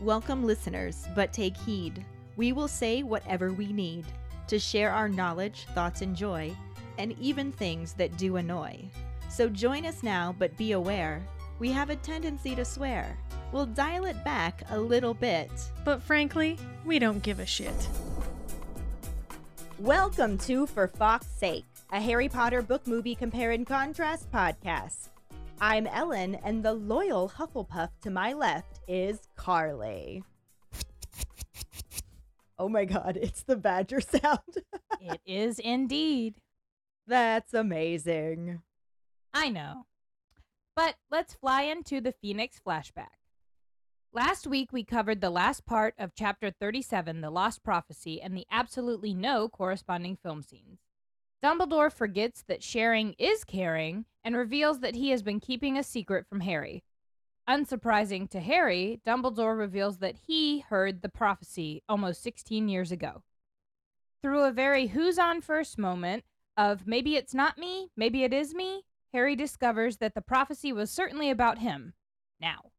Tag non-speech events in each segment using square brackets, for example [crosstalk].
Welcome, listeners, but take heed. We will say whatever we need to share our knowledge, thoughts, and joy, and even things that do annoy. So join us now, but be aware we have a tendency to swear. We'll dial it back a little bit. But frankly, we don't give a shit. Welcome to For Fawkes Sake, a Harry Potter book movie compare and contrast podcast. I'm Ellen, and the loyal Hufflepuff to my left is Karlee. Oh my god, it's the badger [laughs] sound. It is indeed. That's amazing. I know. But let's fly into the Phoenix flashback. Last week, we covered the last part of Chapter 37, The Lost Prophecy, and the absolutely no corresponding film scenes. Dumbledore forgets that sharing is caring and reveals that he has been keeping a secret from Harry. Unsurprising to Harry, Dumbledore reveals that he heard the prophecy almost 16 years ago. Through a very who's on first moment of maybe it's not me, maybe it is me, Harry discovers that the prophecy was certainly about him. Now,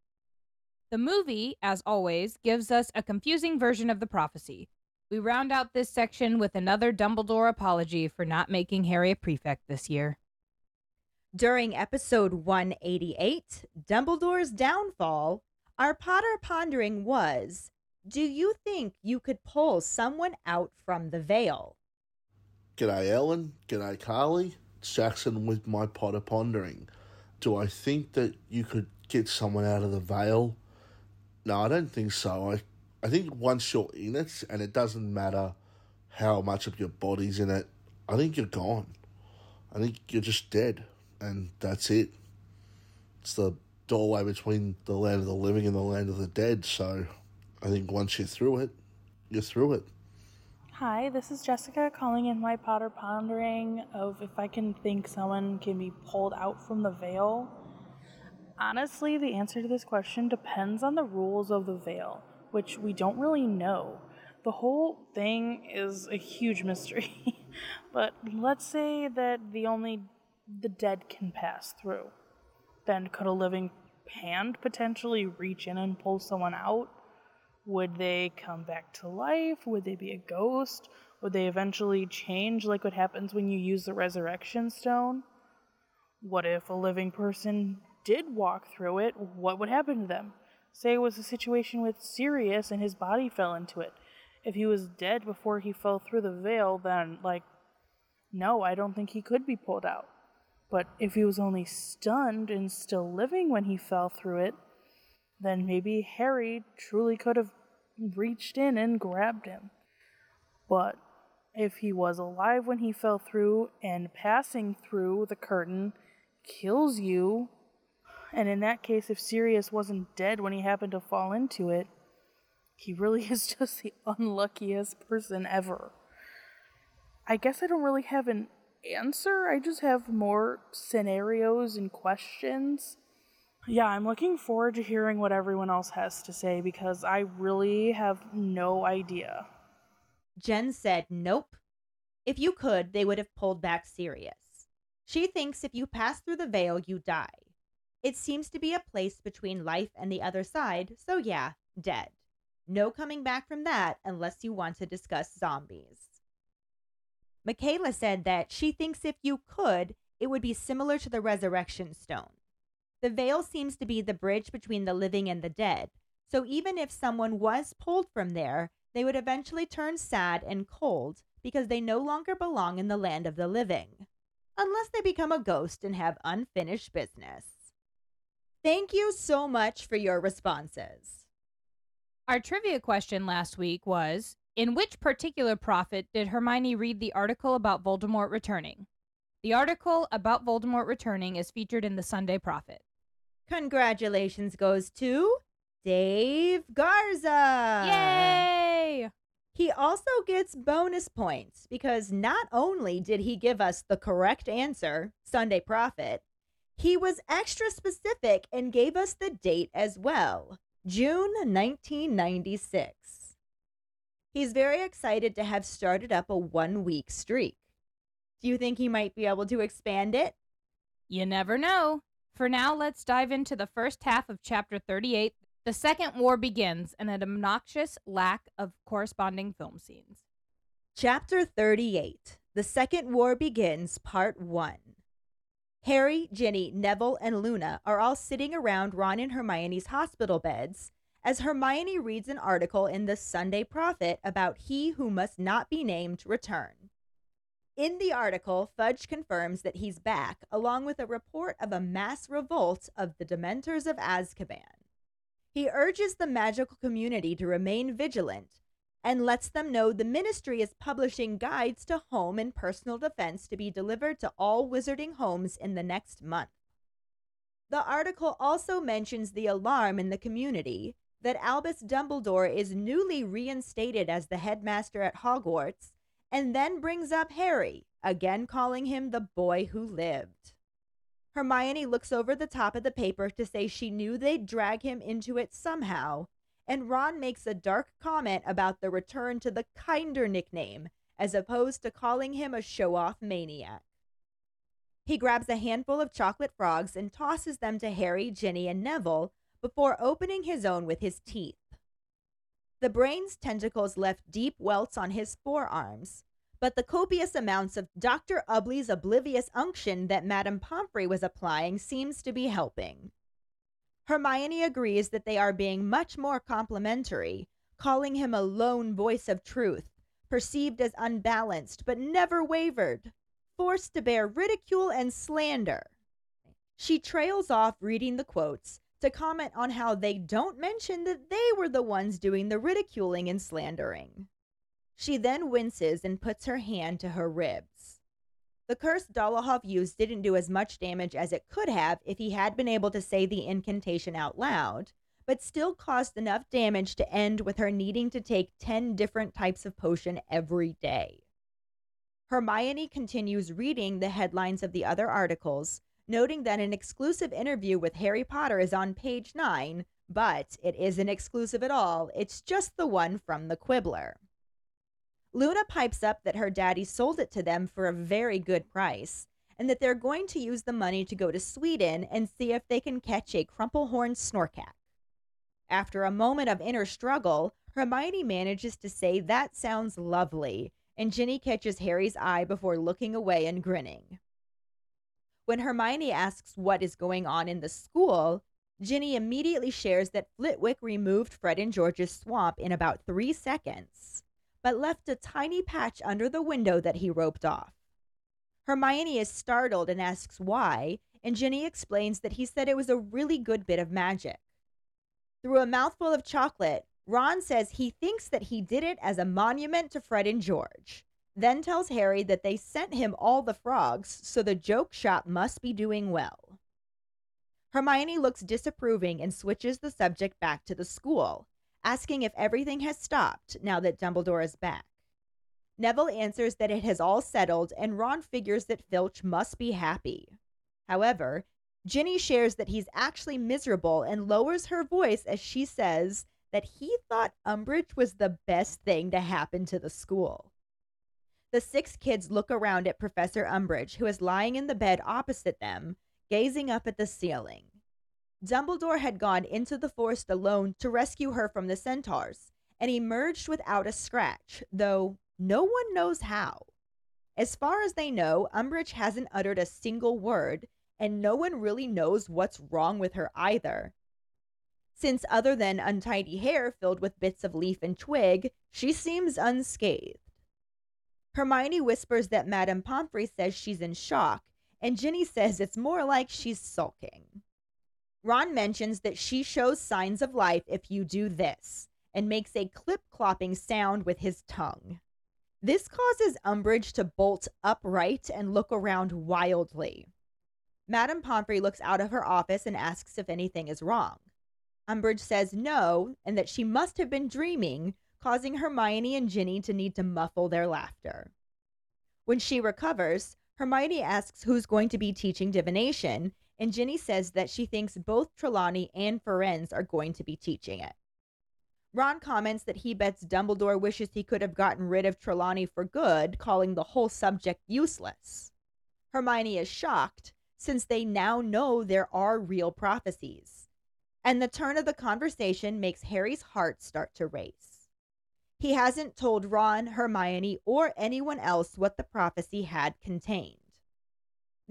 the movie, as always, gives us a confusing version of the prophecy. We round out this section with another Dumbledore apology for not making Harry a prefect this year. During episode 188, Dumbledore's Downfall, our Potter pondering was Do you think you could pull someone out from the veil? G'day, Ellen. G'day, Karlee. It's Jackson with my Potter pondering. Do I think that you could get someone out of the veil? No, I don't think so. I, I think once you're in it, and it doesn't matter how much of your body's in it, I think you're gone. I think you're just dead, and that's it. It's the doorway between the land of the living and the land of the dead, so I think once you're through it, you're through it. Hi, this is Jessica calling in my Potter pondering of if I can think someone can be pulled out from the veil. Honestly, the answer to this question depends on the rules of the veil, which we don't really know. The whole thing is a huge mystery. [laughs] but let's say that the only the dead can pass through. Then could a living hand potentially reach in and pull someone out? Would they come back to life? Would they be a ghost? Would they eventually change like what happens when you use the resurrection stone? What if a living person did walk through it? What would happen to them? Say it was a situation with Sirius and his body fell into it. If he was dead before he fell through the veil, then, like, no, I don't think he could be pulled out. But if he was only stunned and still living when he fell through it, then maybe Harry truly could have reached in and grabbed him. But if he was alive when he fell through and passing through the curtain kills you, and in that case, if Sirius wasn't dead when he happened to fall into it, he really [laughs] is just the unluckiest person ever. I guess I don't really have an answer, I just have more scenarios and questions. Yeah, I'm looking forward to hearing what everyone else has to say because I really have no idea. Jen said, Nope. If you could, they would have pulled back Sirius. She thinks if you pass through the veil, you die. It seems to be a place between life and the other side, so yeah, dead. No coming back from that unless you want to discuss zombies. Michaela said that she thinks if you could, it would be similar to the resurrection stone. The veil seems to be the bridge between the living and the dead, so even if someone was pulled from there, they would eventually turn sad and cold because they no longer belong in the land of the living, unless they become a ghost and have unfinished business. Thank you so much for your responses. Our trivia question last week was In which particular prophet did Hermione read the article about Voldemort returning? The article about Voldemort returning is featured in the Sunday Prophet. Congratulations goes to Dave Garza. Yay! He also gets bonus points because not only did he give us the correct answer, Sunday Prophet, he was extra specific and gave us the date as well June 1996. He's very excited to have started up a one week streak. Do you think he might be able to expand it? You never know. For now, let's dive into the first half of chapter 38 The Second War begins and an obnoxious lack of corresponding film scenes. Chapter 38 The Second War Begins, Part 1. Harry, Ginny, Neville, and Luna are all sitting around Ron and Hermione's hospital beds as Hermione reads an article in the Sunday Prophet about he who must not be named return. In the article, Fudge confirms that he's back, along with a report of a mass revolt of the Dementors of Azkaban. He urges the magical community to remain vigilant and lets them know the ministry is publishing guides to home and personal defense to be delivered to all wizarding homes in the next month. The article also mentions the alarm in the community that Albus Dumbledore is newly reinstated as the headmaster at Hogwarts and then brings up Harry, again calling him the boy who lived. Hermione looks over the top of the paper to say she knew they'd drag him into it somehow, and Ron makes a dark comment about the return to the kinder nickname, as opposed to calling him a show off maniac. He grabs a handful of chocolate frogs and tosses them to Harry, Ginny, and Neville before opening his own with his teeth. The brain's tentacles left deep welts on his forearms, but the copious amounts of Dr. Ubbly's oblivious unction that Madame Pomfrey was applying seems to be helping. Hermione agrees that they are being much more complimentary, calling him a lone voice of truth, perceived as unbalanced but never wavered, forced to bear ridicule and slander. She trails off reading the quotes to comment on how they don't mention that they were the ones doing the ridiculing and slandering. She then winces and puts her hand to her ribs. The curse Dolohov used didn't do as much damage as it could have if he had been able to say the incantation out loud, but still caused enough damage to end with her needing to take 10 different types of potion every day. Hermione continues reading the headlines of the other articles, noting that an exclusive interview with Harry Potter is on page 9, but it isn't exclusive at all. It's just the one from the Quibbler. Luna pipes up that her daddy sold it to them for a very good price and that they're going to use the money to go to Sweden and see if they can catch a crumplehorn snorkack. After a moment of inner struggle, Hermione manages to say that sounds lovely, and Ginny catches Harry's eye before looking away and grinning. When Hermione asks what is going on in the school, Ginny immediately shares that Flitwick removed Fred and George's swamp in about three seconds but left a tiny patch under the window that he roped off. Hermione is startled and asks why, and Ginny explains that he said it was a really good bit of magic. Through a mouthful of chocolate, Ron says he thinks that he did it as a monument to Fred and George, then tells Harry that they sent him all the frogs, so the joke shop must be doing well. Hermione looks disapproving and switches the subject back to the school, asking if everything has stopped now that Dumbledore is back. Neville answers that it has all settled, and Ron figures that Filch must be happy. However, Ginny shares that he's actually miserable and lowers her voice as she says that he thought Umbridge was the best thing to happen to the school. The six kids look around at Professor Umbridge, who is lying in the bed opposite them, gazing up at the ceiling. Dumbledore had gone into the forest alone to rescue her from the centaurs and emerged without a scratch, though no one knows how. As far as they know, Umbridge hasn't uttered a single word, and no one really knows what's wrong with her either. Since, other than untidy hair filled with bits of leaf and twig, she seems unscathed. Hermione whispers that Madame Pomfrey says she's in shock, and Ginny says it's more like she's sulking. Ron mentions that she shows signs of life if you do this and makes a clip clopping sound with his tongue. This causes Umbridge to bolt upright and look around wildly. Madame Pomfrey looks out of her office and asks if anything is wrong. Umbridge says no, and that she must have been dreaming, causing Hermione and Ginny to need to muffle their laughter. When she recovers, Hermione asks who's going to be teaching divination, and Ginny says that she thinks both Trelawney and Firenze are going to be teaching it. Ron comments that he bets Dumbledore wishes he could have gotten rid of Trelawney for good, calling the whole subject useless. Hermione is shocked, since they now know there are real prophecies. And the turn of the conversation makes Harry's heart start to race. He hasn't told Ron, Hermione, or anyone else what the prophecy had contained.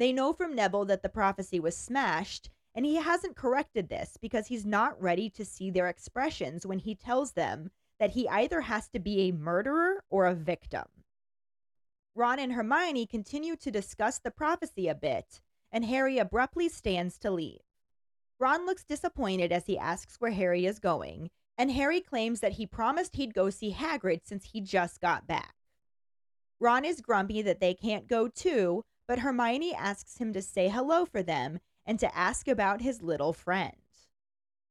They know from Neville that the prophecy was smashed, and he hasn't corrected this because he's not ready to see their expressions when he tells them that he either has to be a murderer or a victim. Ron and Hermione continue to discuss the prophecy a bit, and Harry abruptly stands to leave. Ron looks disappointed as he asks where Harry is going, and Harry claims that he promised he'd go see Hagrid since he just got back. Ron is grumpy that they can't go too, but Hermione asks him to say hello for them and to ask about his little friend.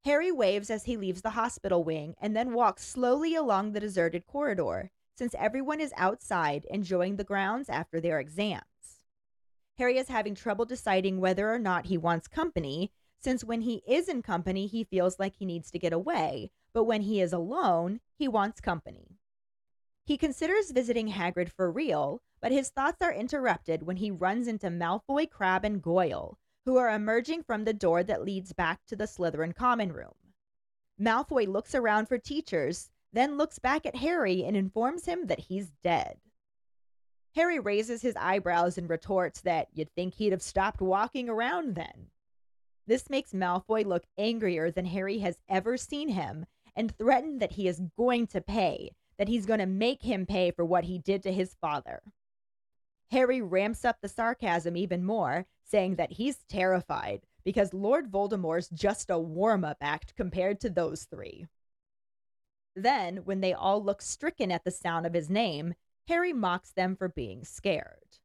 Harry waves as he leaves the hospital wing and then walks slowly along the deserted corridor, since everyone is outside enjoying the grounds after their exams. Harry is having trouble deciding whether or not he wants company, since when he is in company, he feels like he needs to get away, but when he is alone, he wants company. He considers visiting Hagrid for real, but his thoughts are interrupted when he runs into Malfoy, Crabbe, and Goyle, who are emerging from the door that leads back to the Slytherin common room. Malfoy looks around for teachers, then looks back at Harry and informs him that he's dead. Harry raises his eyebrows and retorts that you'd think he'd have stopped walking around then. This makes Malfoy look angrier than Harry has ever seen him and threaten that he is going to pay, that he's going to make him pay for what he did to his father. Harry ramps up the sarcasm even more, saying that he's terrified because Lord Voldemort's just a warm up act compared to those three. Then, when they all look stricken at the sound of his name, Harry mocks them for being scared.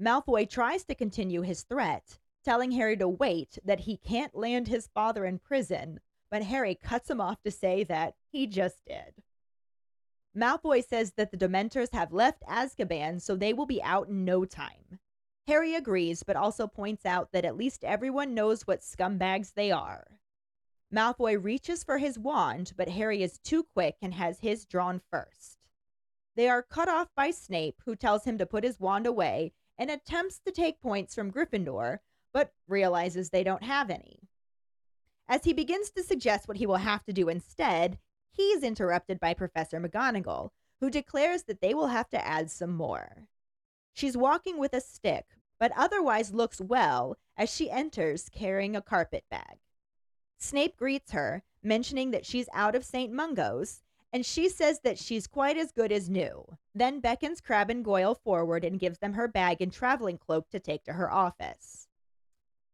Malfoy tries to continue his threat, telling Harry to wait, that he can't land his father in prison, but Harry cuts him off to say that he just did. Malfoy says that the Dementors have left Azkaban, so they will be out in no time. Harry agrees, but also points out that at least everyone knows what scumbags they are. Malfoy reaches for his wand, but Harry is too quick and has his drawn first. They are cut off by Snape, who tells him to put his wand away and attempts to take points from Gryffindor, but realizes they don't have any. As he begins to suggest what he will have to do instead, he's interrupted by Professor McGonagall, who declares that they will have to add some more. She's walking with a stick, but otherwise looks well as she enters carrying a carpet bag. Snape greets her, mentioning that she's out of St. Mungo's, and she says that she's quite as good as new, then beckons Crabbe and Goyle forward and gives them her bag and traveling cloak to take to her office.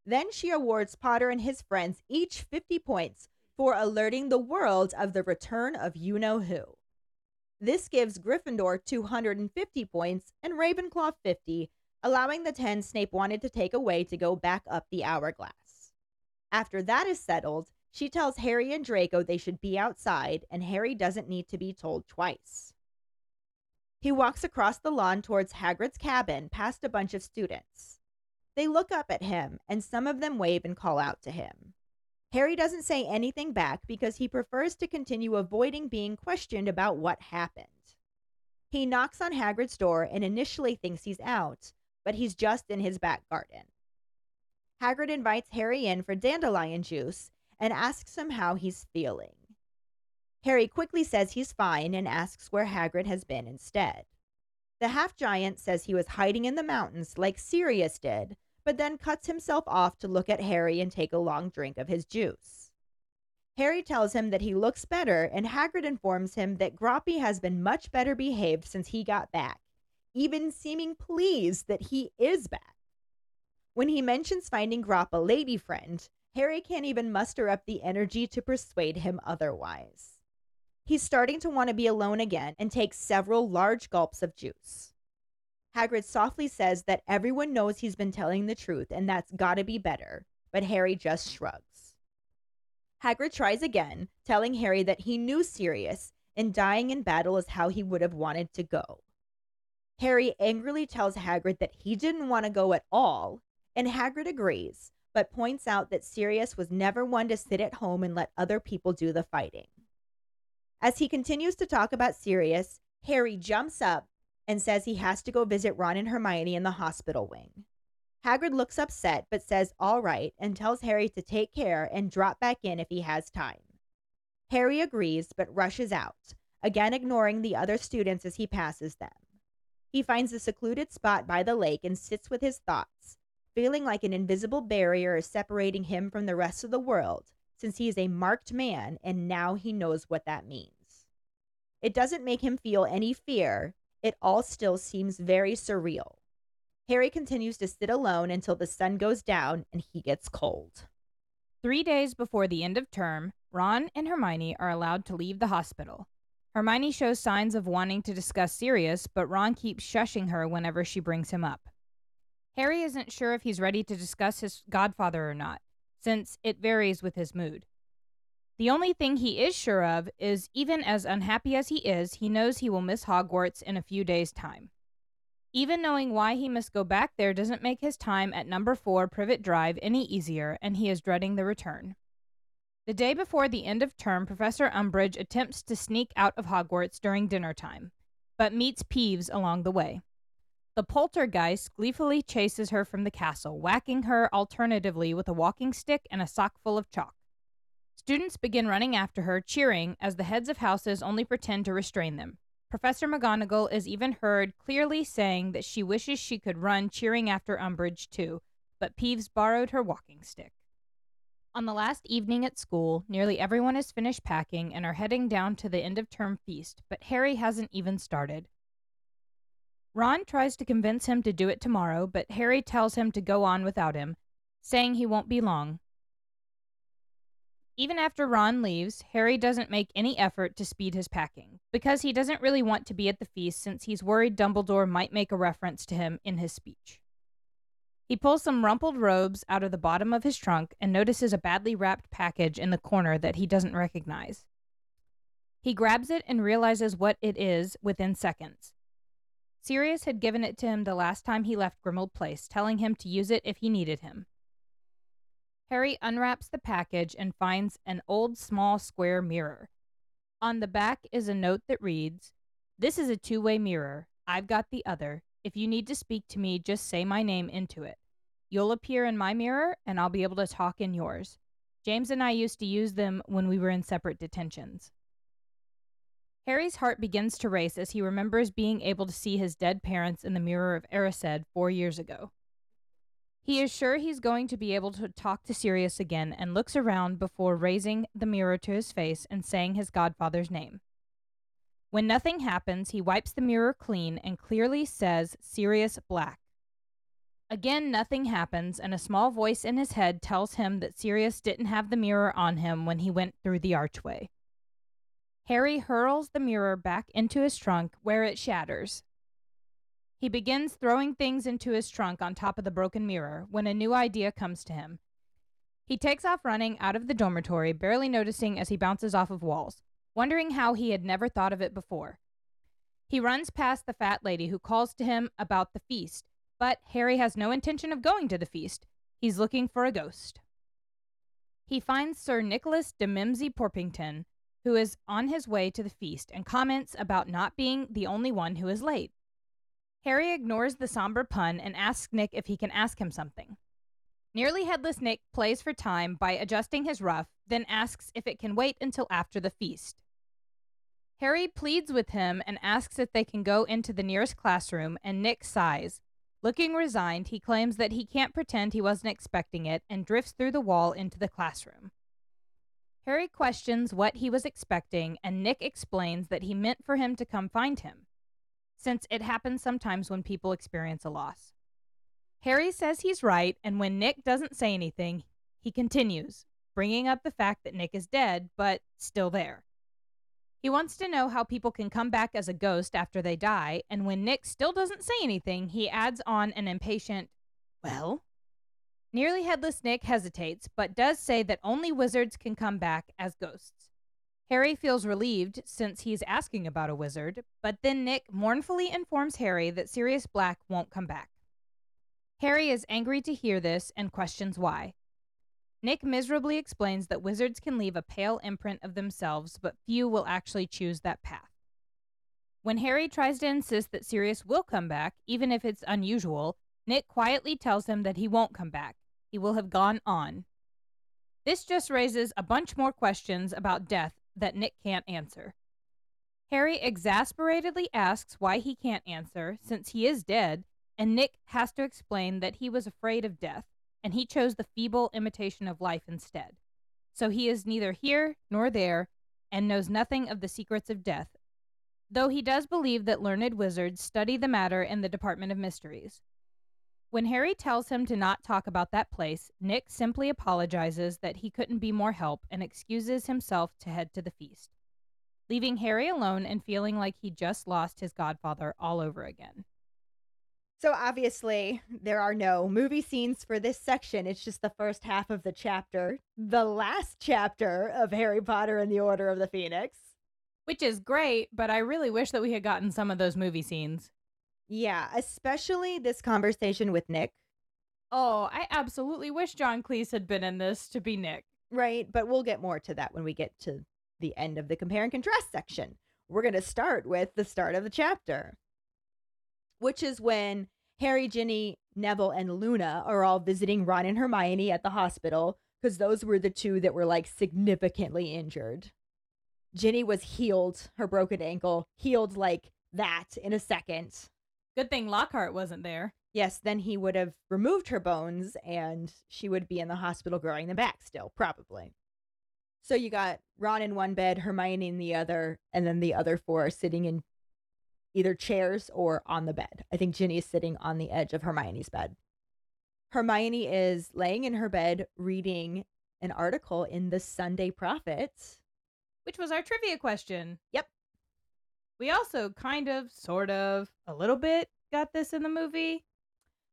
Then she awards Potter and his friends each 50 points for alerting the world of the return of you know who. This gives Gryffindor 250 points and Ravenclaw 50, allowing the 10 Snape wanted to take away to go back up the hourglass. After that is settled, she tells Harry and Draco they should be outside, and Harry doesn't need to be told twice. He walks across the lawn towards Hagrid's cabin past a bunch of students. They look up at him, and some of them wave and call out to him. Harry doesn't say anything back because he prefers to continue avoiding being questioned about what happened. He knocks on Hagrid's door and initially thinks he's out, but he's just in his back garden. Hagrid invites Harry in for dandelion juice and asks him how he's feeling. Harry quickly says he's fine and asks where Hagrid has been instead. The half giant says he was hiding in the mountains like Sirius did, but then cuts himself off to look at Harry and take a long drink of his juice. Harry tells him that he looks better, and Hagrid informs him that Grawpy has been much better behaved since he got back, even seeming pleased that he is back. When he mentions finding Grawp a lady friend, Harry can't even muster up the energy to persuade him otherwise. He's starting to want to be alone again and takes several large gulps of juice. Hagrid softly says that everyone knows he's been telling the truth and that's gotta be better, but Harry just shrugs. Hagrid tries again, telling Harry that he knew Sirius and dying in battle is how he would have wanted to go. Harry angrily tells Hagrid that he didn't want to go at all, and Hagrid agrees, but points out that Sirius was never one to sit at home and let other people do the fighting. As he continues to talk about Sirius, Harry jumps up and says he has to go visit Ron and Hermione in the hospital wing. Hagrid looks upset but says all right and tells Harry to take care and drop back in if he has time. Harry agrees but rushes out, again ignoring the other students as he passes them. He finds a secluded spot by the lake and sits with his thoughts, feeling like an invisible barrier is separating him from the rest of the world since he is a marked man and now he knows what that means. It doesn't make him feel any fear, it all still seems very surreal. Harry continues to sit alone until the sun goes down and he gets cold. Three days before the end of term, Ron and Hermione are allowed to leave the hospital. Hermione shows signs of wanting to discuss Sirius, but Ron keeps shushing her whenever she brings him up. Harry isn't sure if he's ready to discuss his godfather or not, since it varies with his mood. The only thing he is sure of is even as unhappy as he is, he knows he will miss Hogwarts in a few days' time. Even knowing why he must go back there doesn't make his time at number 4 Privet Drive any easier, and he is dreading the return. The day before the end of term, Professor Umbridge attempts to sneak out of Hogwarts during dinner time, but meets Peeves along the way. The poltergeist gleefully chases her from the castle, whacking her alternatively with a walking stick and a sock full of chalk. Students begin running after her, cheering, as the heads of houses only pretend to restrain them. Professor McGonagall is even heard clearly saying that she wishes she could run cheering after Umbridge too, but Peeves borrowed her walking stick. On the last evening at school, nearly everyone has finished packing and are heading down to the end of term feast, but Harry hasn't even started. Ron tries to convince him to do it tomorrow, but Harry tells him to go on without him, saying he won't be long. Even after Ron leaves, Harry doesn't make any effort to speed his packing, because he doesn't really want to be at the feast since he's worried Dumbledore might make a reference to him in his speech. He pulls some rumpled robes out of the bottom of his trunk and notices a badly wrapped package in the corner that he doesn't recognize. He grabs it and realizes what it is within seconds. Sirius had given it to him the last time he left Grimmauld Place, telling him to use it if he needed him. Harry unwraps the package and finds an old small square mirror. On the back is a note that reads, This is a two way mirror. I've got the other. If you need to speak to me, just say my name into it. You'll appear in my mirror, and I'll be able to talk in yours. James and I used to use them when we were in separate detentions. Harry's heart begins to race as he remembers being able to see his dead parents in the mirror of Erised four years ago. He is sure he's going to be able to talk to Sirius again and looks around before raising the mirror to his face and saying his godfather's name. When nothing happens, he wipes the mirror clean and clearly says Sirius Black. Again, nothing happens, and a small voice in his head tells him that Sirius didn't have the mirror on him when he went through the archway. Harry hurls the mirror back into his trunk, where it shatters. He begins throwing things into his trunk on top of the broken mirror when a new idea comes to him. He takes off running out of the dormitory, barely noticing as he bounces off of walls, wondering how he had never thought of it before. He runs past the fat lady who calls to him about the feast, but Harry has no intention of going to the feast. He's looking for a ghost. He finds Sir Nicholas de Mimsy Porpington, who is on his way to the feast and comments about not being the only one who is late. Harry ignores the somber pun and asks Nick if he can ask him something. Nearly headless Nick plays for time by adjusting his ruff, then asks if it can wait until after the feast. Harry pleads with him and asks if they can go into the nearest classroom, and Nick sighs. Looking resigned, he claims that he can't pretend he wasn't expecting it and drifts through the wall into the classroom. Harry questions what he was expecting, and Nick explains that he meant for him to come find him, since it happens sometimes when people experience a loss. Harry says he's right, and when Nick doesn't say anything, he continues, bringing up the fact that Nick is dead, but still there. He wants to know how people can come back as a ghost after they die, and when Nick still doesn't say anything, he adds on an impatient, Well? Nearly Headless Nick hesitates, but does say that only wizards can come back as ghosts. Harry feels relieved since he's asking about a wizard, but then Nick mournfully informs Harry that Sirius Black won't come back. Harry is angry to hear this and questions why. Nick miserably explains that wizards can leave a pale imprint of themselves, but few will actually choose that path. When Harry tries to insist that Sirius will come back, even if it's unusual, Nick quietly tells him that he won't come back. He will have gone on. This just raises a bunch more questions about death that Nick can't answer. Harry exasperatedly asks why he can't answer, since he is dead, and Nick has to explain that he was afraid of death, and he chose the feeble imitation of life instead. So he is neither here nor there, and knows nothing of the secrets of death, though he does believe that learned wizards study the matter in the Department of Mysteries. When Harry tells him to not talk about that place, Nick simply apologizes that he couldn't be more help and excuses himself to head to the feast, leaving Harry alone and feeling like he just lost his godfather all over again. So obviously, there are no movie scenes for this section. It's just the first half of the chapter, the last chapter of Harry Potter and the Order of the Phoenix. Which is great, but I really wish that we had gotten some of those movie scenes. Yeah, especially this conversation with Nick, Oh, I absolutely wish John Cleese had been in this to be Nick. right? But we'll get more to that when we get to the end of the compare and contrast section. We're going to start with the start of the chapter, which is when Harry, Ginny, Neville, and Luna are all visiting Ron and Hermione at the hospital because those were the two that were like significantly injured. Ginny was healed, her broken ankle, healed like that in a second. Good thing Lockhart wasn't there. Yes, then he would have removed her bones and she would be in the hospital growing them back still, probably. So you got Ron in one bed, Hermione in the other, and then the other four are sitting in either chairs or on the bed. I think Ginny is sitting on the edge of Hermione's bed. Hermione is laying in her bed reading an article in the Sunday Prophet. which was our trivia question. Yep. We also kind of, sort of, a little bit got this in the movie.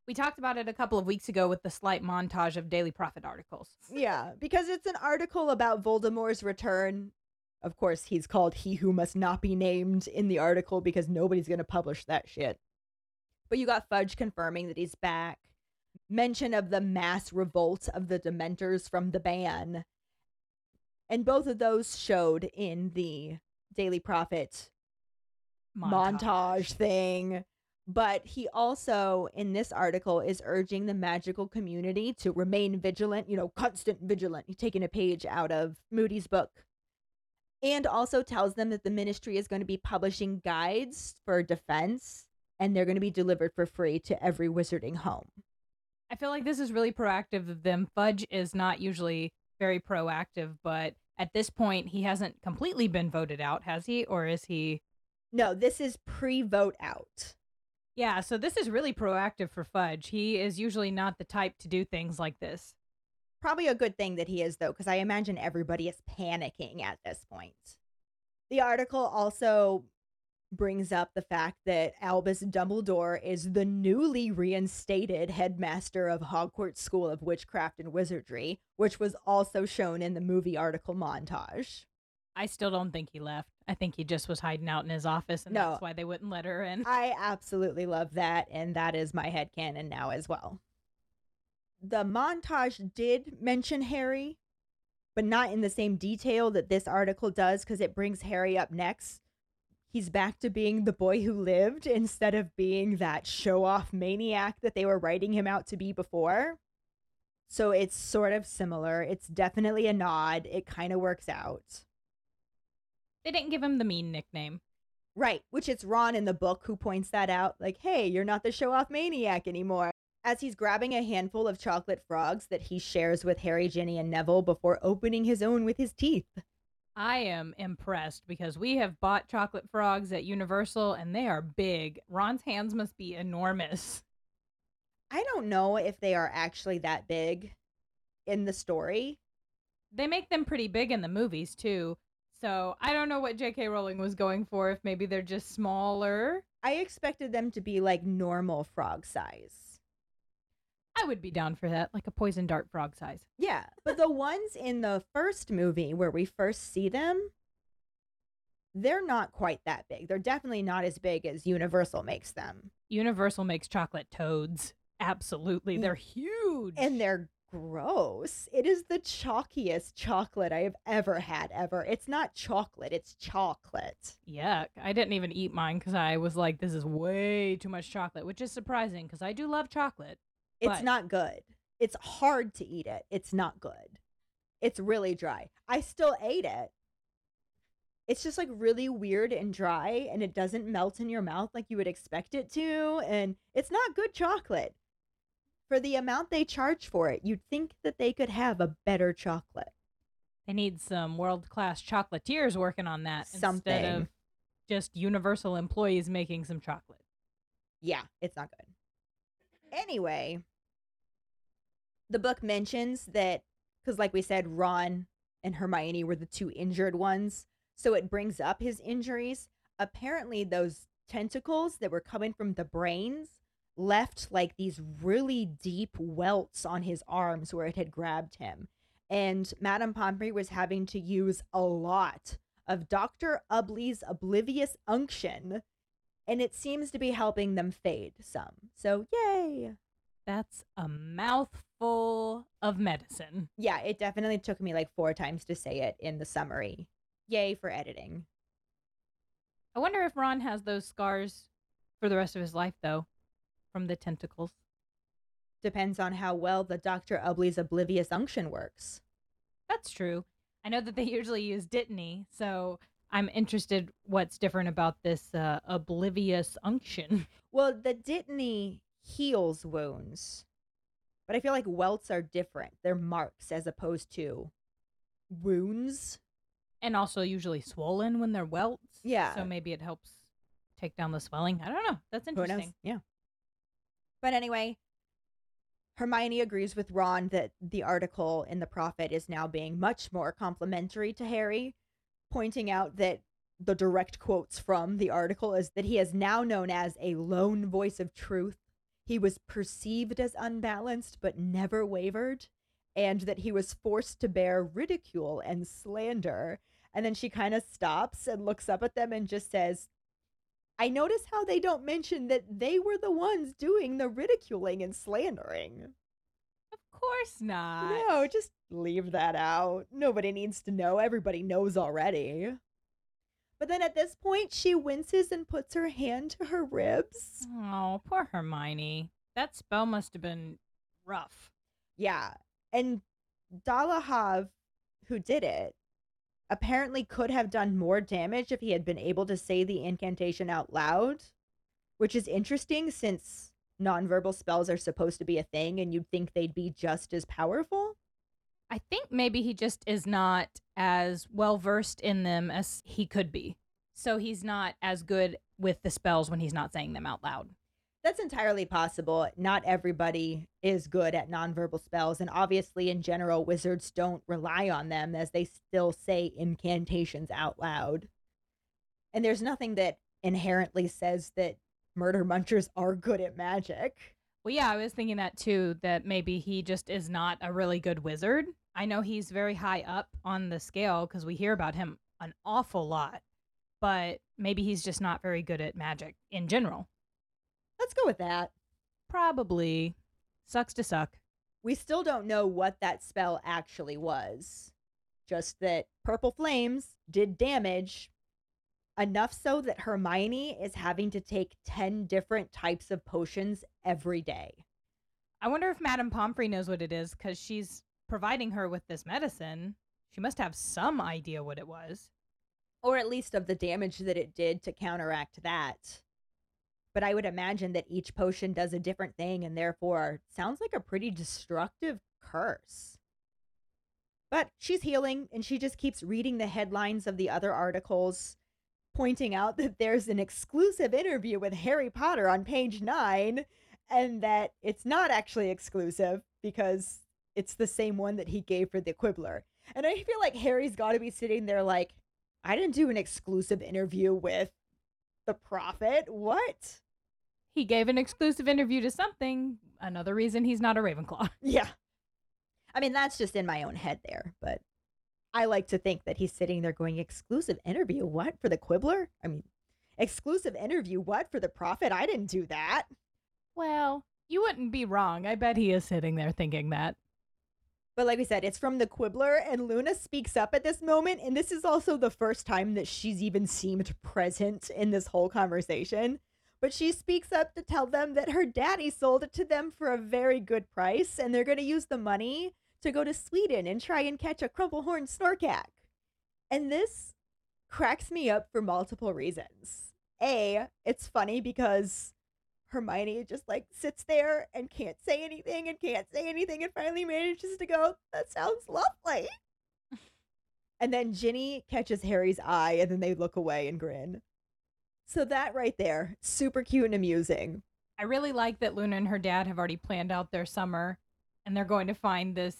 We talked about it a couple of weeks ago with the slight montage of Daily Prophet articles. Yeah, because it's an article about Voldemort's return. Of course, he's called He Who Must Not Be Named in the article because nobody's going to publish that shit. But you got Fudge confirming that he's back. Mention of the mass revolt of the Dementors from the ban. And both of those showed in the Daily Prophet montage. thing. But he also, in this article, is urging the magical community to remain vigilant, you know, constant vigilant. He's taking a page out of Moody's book. And also tells them that the ministry is going to be publishing guides for defense and they're going to be delivered for free to every wizarding home. I feel like this is really proactive of them. Fudge is not usually very proactive, but at this point, he hasn't completely been voted out, has he? Or is he? No, this is pre vote out. Yeah, so this is really proactive for Fudge. He is usually not the type to do things like this. Probably a good thing that he is, though, because I imagine everybody is panicking at this point. The article also brings up the fact that Albus Dumbledore is the newly reinstated headmaster of Hogwarts School of Witchcraft and Wizardry, which was also shown in the movie article montage. I still don't think he left. I think he just was hiding out in his office, and No. that's why they wouldn't let her in. I absolutely love that, and that is my headcanon now as well. The montage did mention Harry, but not in the same detail that this article does because it brings Harry up next. He's back to being the boy who lived instead of being that show off maniac that they were writing him out to be before. So it's sort of similar. It's definitely a nod. It kind of works out. They didn't give him the mean nickname. Right, which it's Ron in the book who points that out. Like, hey, you're not the show off maniac anymore. As he's grabbing a handful of chocolate frogs that he shares with Harry, Ginny, and Neville before opening his own with his teeth. I am impressed because we have bought chocolate frogs at Universal and they are big. Ron's hands must be enormous. I don't know if they are actually that big in the story. They make them pretty big in the movies too. So I don't know what J.K. Rowling was going for, if maybe they're just smaller. I expected them to be like normal frog size. I would be down for that, like a poison dart frog size. Yeah, but the [laughs] ones in the first movie where we first see them, they're not quite that big. They're definitely not as big as Universal makes them. Universal makes chocolate toads. Absolutely. They're huge. and they're gross. It is the chalkiest chocolate I have ever had, ever. It's not chocolate, it's chocolate. Yuck. I didn't even eat mine because I was like, this is way too much chocolate, which is surprising because I do love chocolate. It's But- not good. It's hard to eat it. It's not good. It's really dry. I still ate it. It's just like really weird and dry, and it doesn't melt in your mouth like you would expect it to. And it's not good chocolate. For the amount they charge for it, you'd think that they could have a better chocolate. They need some world class chocolatiers working on that instead of just universal employees making some chocolate. Yeah, it's not good. Anyway, the book mentions that because, like we said, Ron and Hermione were the two injured ones. So it brings up his injuries. Apparently, those tentacles that were coming from the brains left like these really deep welts on his arms where it had grabbed him. And Madame Pomfrey was having to use a lot of Dr. Ubbly's oblivious unction and it seems to be helping them fade some. So, yay. That's a mouthful of medicine. Yeah, it definitely took me like four times to say it in the summary. Yay for editing. I wonder if Ron has those scars for the rest of his life, though, from the tentacles. Depends on how well the Dr. Ubbly's oblivious unction works. That's true. I know that they usually use Dittany, so I'm interested what's different about this uh, oblivious unction. [laughs] Well, the Dittany heals wounds, but I feel like welts are different. They're marks as opposed to wounds. and also usually swollen when they're welts. Yeah. So maybe it helps take down the swelling. I don't know. That's interesting. Yeah. But anyway, Hermione agrees with Ron that the article in the Prophet is now being much more complimentary to Harry, pointing out that the direct quotes from the article is that he is now known as a lone voice of truth. He was perceived as unbalanced but never wavered, and that he was forced to bear ridicule and slander. And then she kind of stops and looks up at them and just says, I notice how they don't mention that they were the ones doing the ridiculing and slandering. Of course not. no, just leave that out. Nobody needs to know. Everybody knows already. But then at this point, she winces and puts her hand to her ribs. Oh, poor Hermione. That spell must have been rough. Yeah. And Dolohov, who did it, apparently could have done more damage if he had been able to say the incantation out loud, which is interesting since nonverbal spells are supposed to be a thing and you'd think they'd be just as powerful. I think maybe he just is not as well versed in them as he could be. So he's not as good with the spells when he's not saying them out loud. That's entirely possible. Not everybody is good at nonverbal spells, and obviously, in general, wizards don't rely on them as they still say incantations out loud. And there's nothing that inherently says that murder munchers are good at magic. Well, yeah, I was thinking that too, that maybe he just is not a really good wizard. I know he's very high up on the scale because we hear about him an awful lot, but maybe he's just not very good at magic in general. Let's go with that. Probably. Sucks to suck. We still don't know what that spell actually was. Just that purple flames did damage enough so that Hermione is having to take 10 different types of potions every day. I wonder if Madame Pomfrey knows what it is because she's providing her with this medicine. She must have some idea what it was. Or at least of the damage that it did to counteract that. But I would imagine that each potion does a different thing and therefore sounds like a pretty destructive curse. But she's healing and she just keeps reading the headlines of the other articles, pointing out that there's an exclusive interview with Harry Potter on page nine and that it's not actually exclusive because it's the same one that he gave for the Quibbler. And I feel like Harry's got to be sitting there like, I didn't do an exclusive interview with the prophet. What? He gave an exclusive interview to something. Another reason he's not a Ravenclaw. [laughs] Yeah. I mean, that's just in my own head there, but I like to think that he's sitting there going, exclusive interview? What? For the Quibbler? I mean, exclusive interview? What? For the prophet? I didn't do that. Well, you wouldn't be wrong. I bet he is sitting there thinking that. But like we said, it's from the Quibbler, and Luna speaks up at this moment. And this is also the first time that she's even seemed present in this whole conversation. But she speaks up to tell them that her daddy sold it to them for a very good price, and they're going to use the money to go to Sweden and try and catch a crumplehorn snorkack. And this cracks me up for multiple reasons. A, it's funny because Hermione just like sits there and can't say anything and can't say anything and finally manages to go, That sounds lovely. [laughs] and then Ginny catches Harry's eye and then they look away and grin. So that right there, super cute and amusing. I really like that Luna and her dad have already planned out their summer and they're going to find this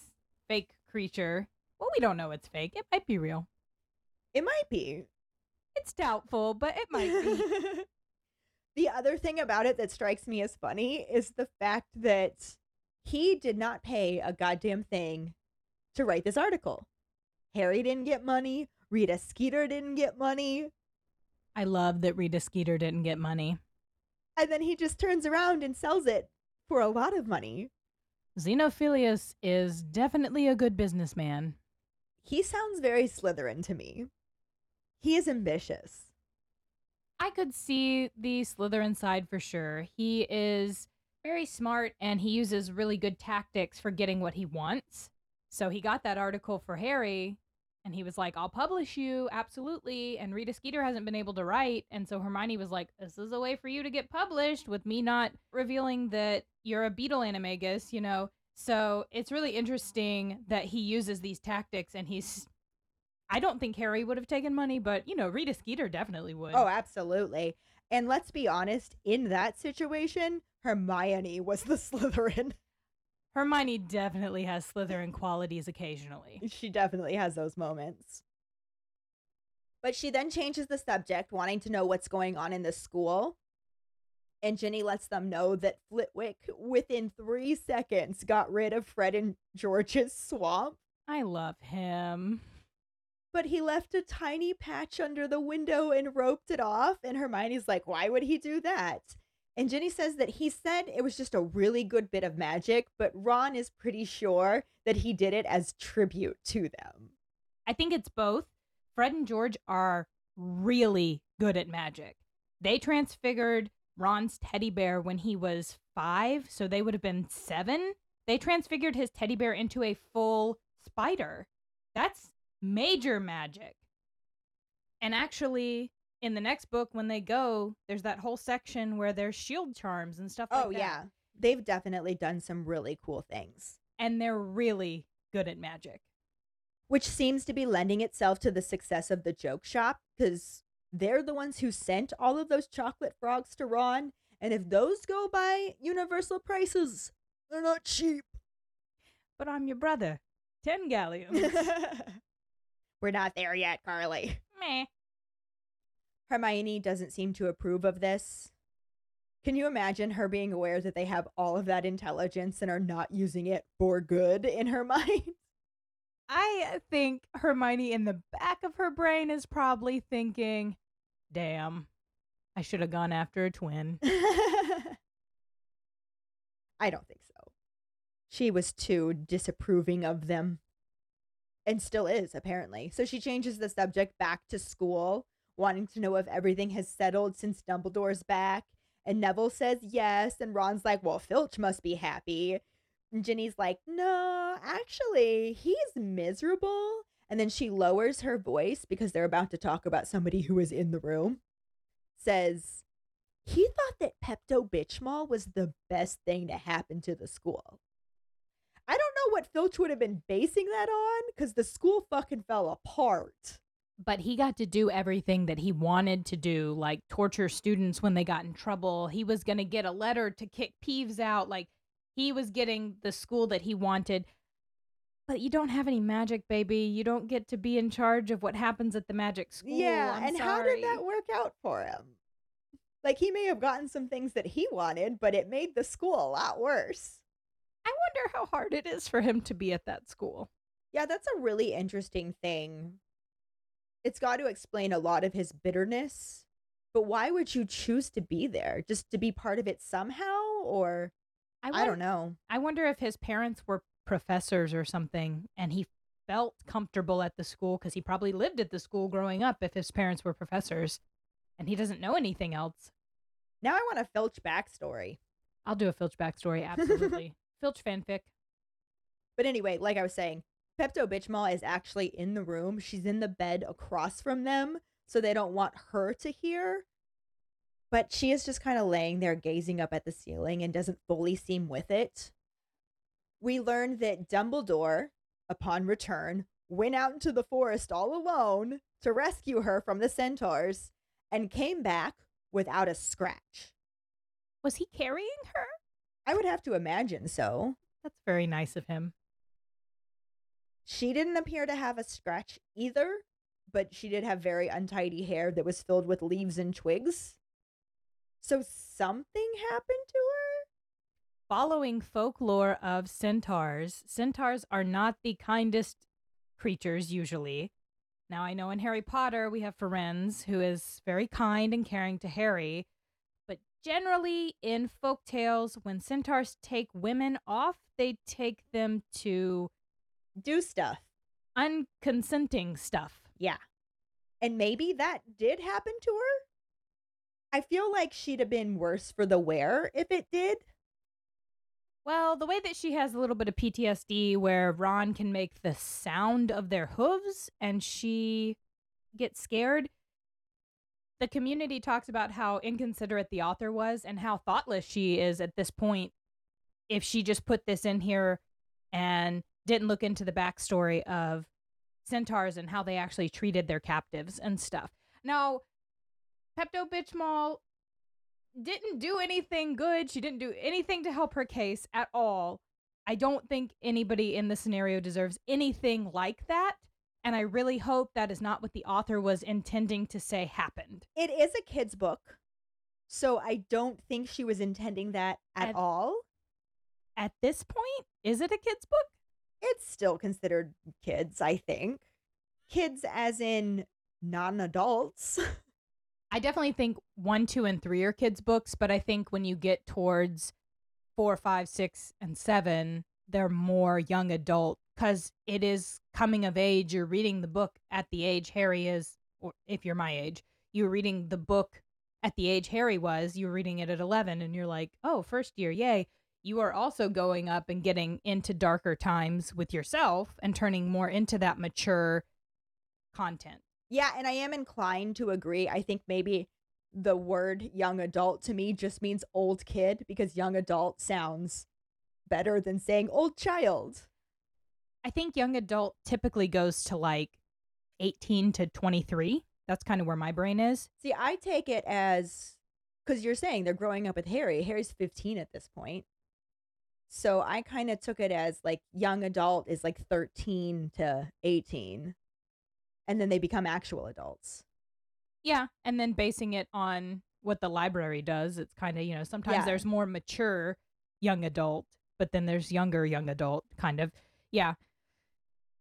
fake creature. Well, we don't know it's fake. It might be real. It might be. It's doubtful, but it might be. [laughs] the other thing about it that strikes me as funny is the fact that he did not pay a goddamn thing to write this article. Harry didn't get money. Rita Skeeter didn't get money. I love that Rita Skeeter didn't get money. And then he just turns around and sells it for a lot of money. Xenophilius is definitely a good businessman. He sounds very Slytherin to me. He is ambitious. I could see the Slytherin side for sure. He is very smart and he uses really good tactics for getting what he wants. So he got that article for Harry and he was like, I'll publish you, absolutely. And Rita Skeeter hasn't been able to write. And so Hermione was like, This is a way for you to get published with me not revealing that you're a beetle animagus, you know? So it's really interesting that he uses these tactics and he's I don't think Harry would have taken money, but you know, Rita Skeeter definitely would. Oh, absolutely. And let's be honest, in that situation, Hermione was the [laughs] Slytherin. Hermione definitely has Slytherin qualities occasionally. She definitely has those moments. But she then changes the subject, wanting to know what's going on in the school. And Ginny lets them know that Flitwick, within three seconds, got rid of Fred and George's swamp. I love him but he left a tiny patch under the window and roped it off. And Hermione's like, why would he do that? And Ginny says that he said it was just a really good bit of magic, but Ron is pretty sure that he did it as tribute to them. I think it's both. Fred and George are really good at magic. They transfigured Ron's teddy bear when he was five, so they would have been seven. They transfigured his teddy bear into a full spider. That's major magic. And actually, in the next book, when they go, there's that whole section where there's shield charms and stuff oh, like yeah. They've definitely done some really cool things. And they're really good at magic. Which seems to be lending itself to the success of the joke shop because they're the ones who sent all of those chocolate frogs to Ron. And if those go by universal prices, they're not cheap. But I'm your brother. Ten [laughs] galleons. We're not there yet, Karlee. Meh. Hermione doesn't seem to approve of this. Can you imagine her being aware that they have all of that intelligence and are not using it for good in her [laughs] mind? I think Hermione in the back of her brain is probably thinking, damn, I should have gone after a twin. [laughs] I don't think so. She was too disapproving of them and still is apparently. So she changes the subject back to school, wanting to know if everything has settled since Dumbledore's back. And Neville says yes, and Ron's like, "Well, Filch must be happy." And Ginny's like, "No, actually, he's miserable." And then she lowers her voice because they're about to talk about somebody who is in the room. Says, "He thought that Pepto Bitchmal was the best thing to happen to the school." I don't know what Filch would have been basing that on because the school fucking fell apart. But he got to do everything that he wanted to do, like torture students when they got in trouble. He was going to get a letter to kick Peeves out. Like he was getting the school that he wanted. But you don't have any magic, baby. You don't get to be in charge of what happens at the magic school. Yeah, I'm and sorry. how did that work out for him? Like he may have gotten some things that he wanted, but it made the school a lot worse. I wonder how hard it is for him to be at that school. Yeah, that's a really interesting thing. It's got to explain a lot of his bitterness. But why would you choose to be there? Just to be part of it somehow? Or I, won- don't know. I wonder if his parents were professors or something, and he felt comfortable at the school because he probably lived at the school growing up if his parents were professors, and he doesn't know anything else. Now I want a Filch backstory. I'll do a Filch backstory, absolutely. [laughs] Filch fanfic. But anyway, like I was saying, Pepto Bitchmal is actually in the room. She's in the bed across from them, so they don't want her to hear. But she is just kind of laying there gazing up at the ceiling and doesn't fully seem with it. We learned that Dumbledore, upon return, went out into the forest all alone to rescue her from the centaurs and came back without a scratch. Was he carrying her? I would have to imagine so. That's very nice of him. She didn't appear to have a scratch either, but she did have very untidy hair that was filled with leaves and twigs. So something happened to her? Following folklore of centaurs, centaurs are not the kindest creatures usually. Now, I know in Harry Potter we have Firenze, who is very kind and caring to Harry, but generally in folk tales, when centaurs take women off, they take them to Do stuff. unconsenting stuff. Yeah. And maybe that did happen to her? I feel like she'd have been worse for the wear if it did. Well, the way that she has a little bit of PTSD where Ron can make the sound of their hooves and she gets scared. The community talks about how inconsiderate the author was and how thoughtless she is at this point if she just put this in here and didn't look into the backstory of centaurs and how they actually treated their captives and stuff. Now, Pepto Bitchmal didn't do anything good. She didn't do anything to help her case at all. I don't think anybody in the scenario deserves anything like that. And I really hope that is not what the author was intending to say happened. It is a kid's book. So I don't think she was intending that at At- all. At this point, is it a kid's book? It's still considered kids, I think. Kids as in non adults. [laughs] I definitely think one, two, and three are kids' books, but I think when you get towards four, five, six, and seven, they're more young adult because it is coming of age. You're reading the book at the age Harry is, or if you're my age, you're reading the book at the age Harry was. You're reading it at 11, and you're like, oh, first year, yay. You are also going up and getting into darker times with yourself and turning more into that mature content. Yeah, and I am inclined to agree. I think maybe the word young adult to me just means old kid because young adult sounds better than saying old child. I think young adult typically goes to like 18 to 23. That's kind of where my brain is. See, I take it as because you're saying they're growing up with Harry. Harry's 15 at this point. So I kind of took it as like young adult is like 13 to 18. And then they become actual adults. Yeah. And then basing it on what the library does, it's kind of, you know, sometimes Yeah. there's more mature young adult, but then there's younger young adult kind of. Yeah.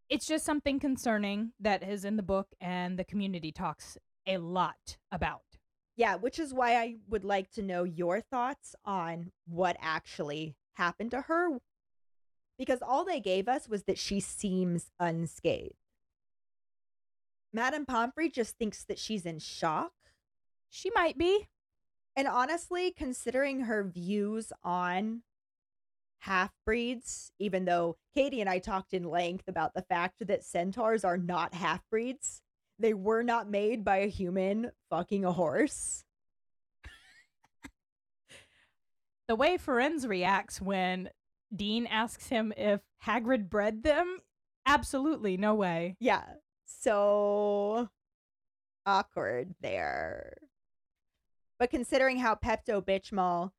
It's just something concerning that is in the book and the community talks a lot about. Yeah, which is why I would like to know your thoughts on what actually happened to her. Because all they gave us was that she seems unscathed. Madame Pomfrey just thinks that she's in shock. She might be. And honestly, considering her views on half breeds, even though Katie and I talked in length about the fact that centaurs are not half breeds, they were not made by a human fucking a horse. The way Firenze reacts when Dean asks him if Hagrid bred them, absolutely no way. Yeah. So awkward there. But considering how Pepto Bitchmal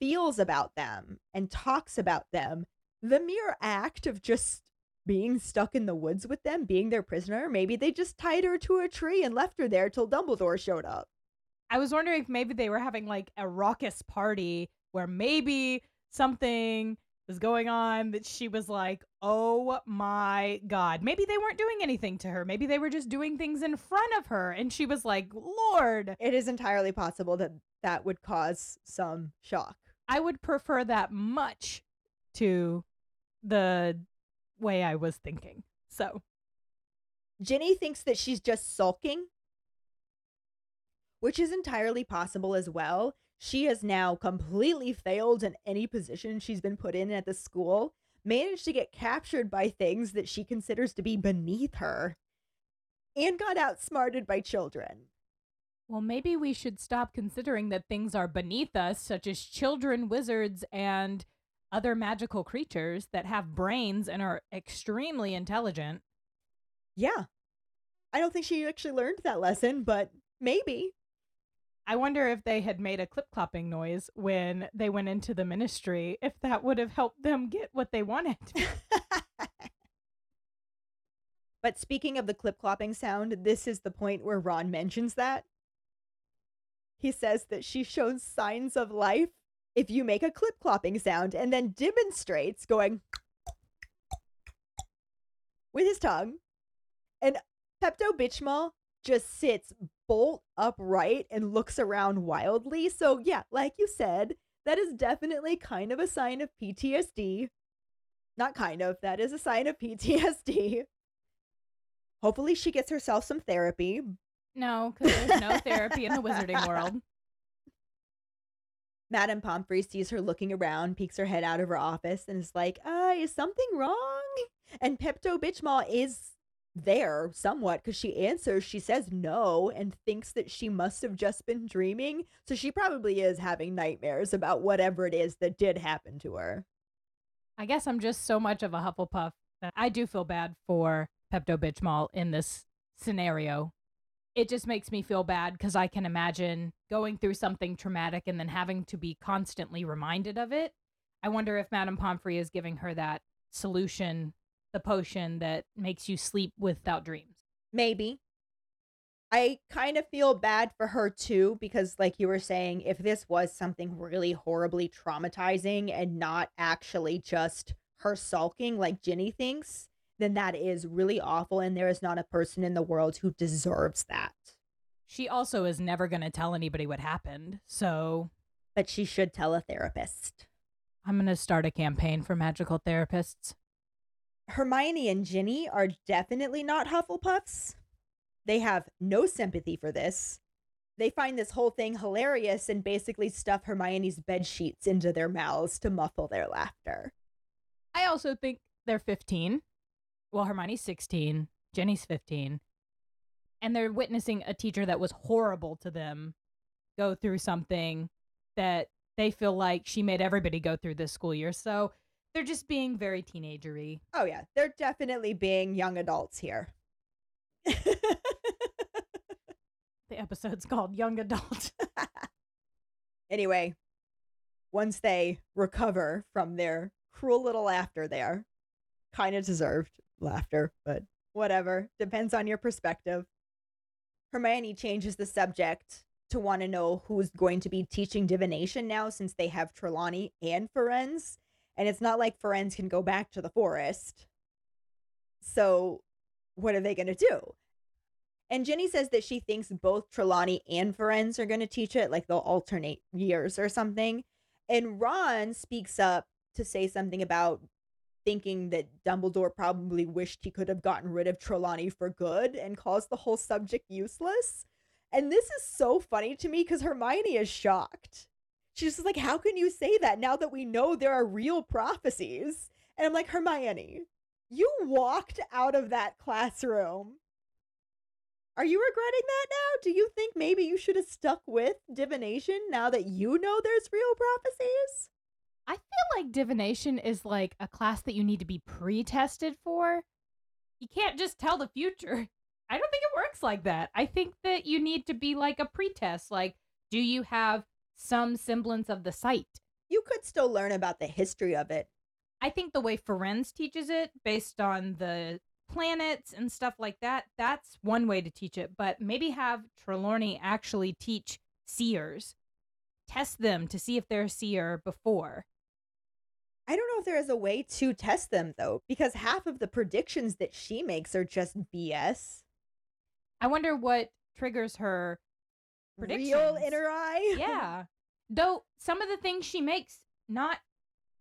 feels about them and talks about them, the mere act of just being stuck in the woods with them, being their prisoner, maybe they just tied her to a tree and left her there till Dumbledore showed up. I was wondering if maybe they were having like a raucous party where maybe something was going on that she was like, oh my God. Maybe they weren't doing anything to her. Maybe they were just doing things in front of her. And she was like, Lord, It is entirely possible that that would cause some shock. I would prefer that much to the way I was thinking. So, Ginny thinks that she's just sulking, which is entirely possible as well. She has now completely failed in any position she's been put in at the school, managed to get captured by things that she considers to be beneath her, and got outsmarted by children. well, maybe we should stop considering that things are beneath us, such as children, wizards, and other magical creatures that have brains and are extremely intelligent. Yeah. I don't think she actually learned that lesson, but maybe. I wonder if they had made a clip clopping noise when they went into the ministry, if that would have helped them get what they wanted. [laughs] but speaking of the clip clopping sound, this is the point where Ron mentions that. He says that she shows signs of life if you make a clip clopping sound and then demonstrates going with his tongue. And Pepto Bitchmal just sits bolt upright and looks around wildly. So, yeah, like you said, that is definitely kind of a sign of PTSD. Not kind of, that is a sign of PTSD. Hopefully, she gets herself some therapy. no, because there's no therapy in the wizarding world. [laughs] Madame Pomfrey sees her looking around, peeks her head out of her office, and is like, uh, is something wrong? And Pepto Bitchmal is there somewhat because she answers, she says no, and thinks that she must have just been dreaming. So she probably is having nightmares about whatever it is that did happen to her. I guess I'm just so much of a Hufflepuff that I do feel bad for Pepto Bitchmal in this scenario. It just makes me feel bad because I can imagine going through something traumatic and then having to be constantly reminded of it. I wonder if Madame Pomfrey is giving her that solution, the potion that makes you sleep without dreams. Maybe. I kind of feel bad for her too, because, like you were saying, if this was something really horribly traumatizing and not actually just her sulking like Ginny thinks, then that is really awful. And there is not a person in the world who deserves that. She also is never going to tell anybody what happened. So But she should tell a therapist. I'm going to start a campaign for magical therapists. Hermione and Ginny are definitely not Hufflepuffs. They have no sympathy for this. They find this whole thing hilarious and basically stuff Hermione's bed sheets into their mouths to muffle their laughter. I also think they're 15. Well, Hermione's 16, Ginny's 15. And they're witnessing a teacher that was horrible to them go through something that they feel like she made everybody go through this school year. So they're just being very teenagery. Oh, yeah, they're definitely being young adults here. [laughs] The episode's called Young Adult. [laughs] anyway, once they recover from their cruel little laughter there, kind of deserved laughter, but whatever. Depends on your perspective. Hermione changes the subject to want to know who's going to be teaching divination now since they have Trelawney and Firenze. And it's not like Firenze can go back to the forest. So, what are they going to do? And Ginny says that she thinks both Trelawney and Firenze are going to teach it, like they'll alternate years or something. And Ron speaks up to say something about thinking that Dumbledore probably wished he could have gotten rid of Trelawney for good and calls the whole subject useless. And this is so funny to me because Hermione is shocked. She's just like, How can you say that now that we know there are real prophecies? And I'm like, Hermione, you walked out of that classroom are you regretting that now? Do you think maybe you should have stuck with divination now that you know there's real prophecies? I feel like divination is like a class that you need to be pre tested for. You can't just tell the future. I don't think it works like that. I think that you need to be like a pre test. Like, do you have some semblance of the sight? You could still learn about the history of it. I think the way Firenze teaches it, based on the planets and stuff like that, that's one way to teach it. But maybe have Trelawney actually teach seers, test them to see if they're a seer before. I don't know if there is a way to test them though, because half of the predictions that she makes are just BS. I wonder what triggers her predictions. Real inner eye? [laughs] yeah. Though some of the things she makes not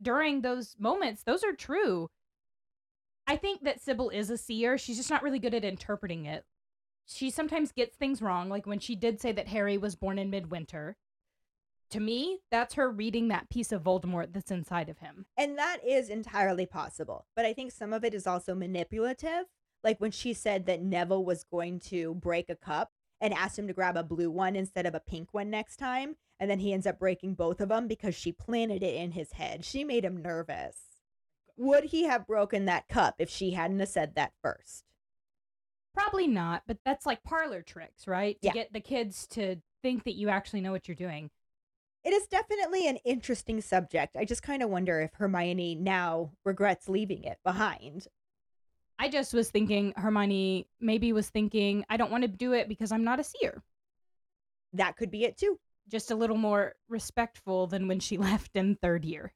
during those moments, those are true. I think that Sybil is a seer. She's just not really good at interpreting it. She sometimes gets things wrong, like when she did say that Harry was born in midwinter. To me, that's her reading that piece of Voldemort that's inside of him. And that is entirely possible. But I think some of it is also manipulative. Like when she said that Neville was going to break a cup and asked him to grab a blue one instead of a pink one next time. And then he ends up breaking both of them because she planted it in his head. She made him nervous. Would he have broken that cup if she hadn't have said that first? Probably not, but that's like parlor tricks, right? To Yeah. get the kids to think that you actually know what you're doing. It is definitely an interesting subject. I just kind of wonder if Hermione now regrets leaving it behind. I just was thinking Hermione maybe was thinking, I don't want to do it because I'm not a seer. That could be it too. Just a little more respectful than when she [laughs] left in third year.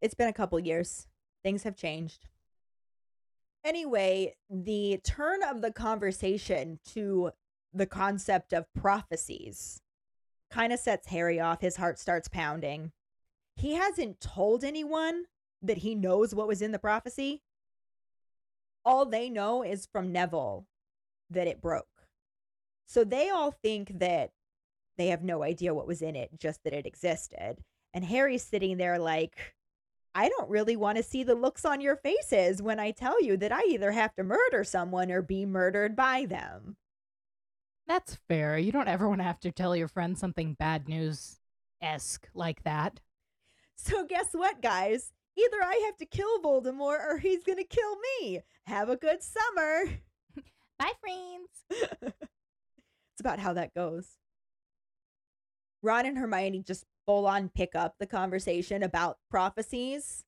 It's been a couple years. Things have changed. Anyway, the turn of the conversation to the concept of prophecies kind of sets Harry off. His heart starts pounding. He hasn't told anyone that he knows what was in the prophecy. All they know is from Neville that it broke. So they all think that they have no idea what was in it, just that it existed. And Harry's sitting there like, I don't really want to see the looks on your faces when I tell you that I either have to murder someone or be murdered by them. That's fair. You don't ever want to have to tell your friend something bad news esque like that. So, guess what, guys? Either I have to kill Voldemort or he's going to kill me. Have a good summer. [laughs] Bye, friends. [laughs] it's about how that goes. Ron and Hermione just full on pick up the conversation about prophecies.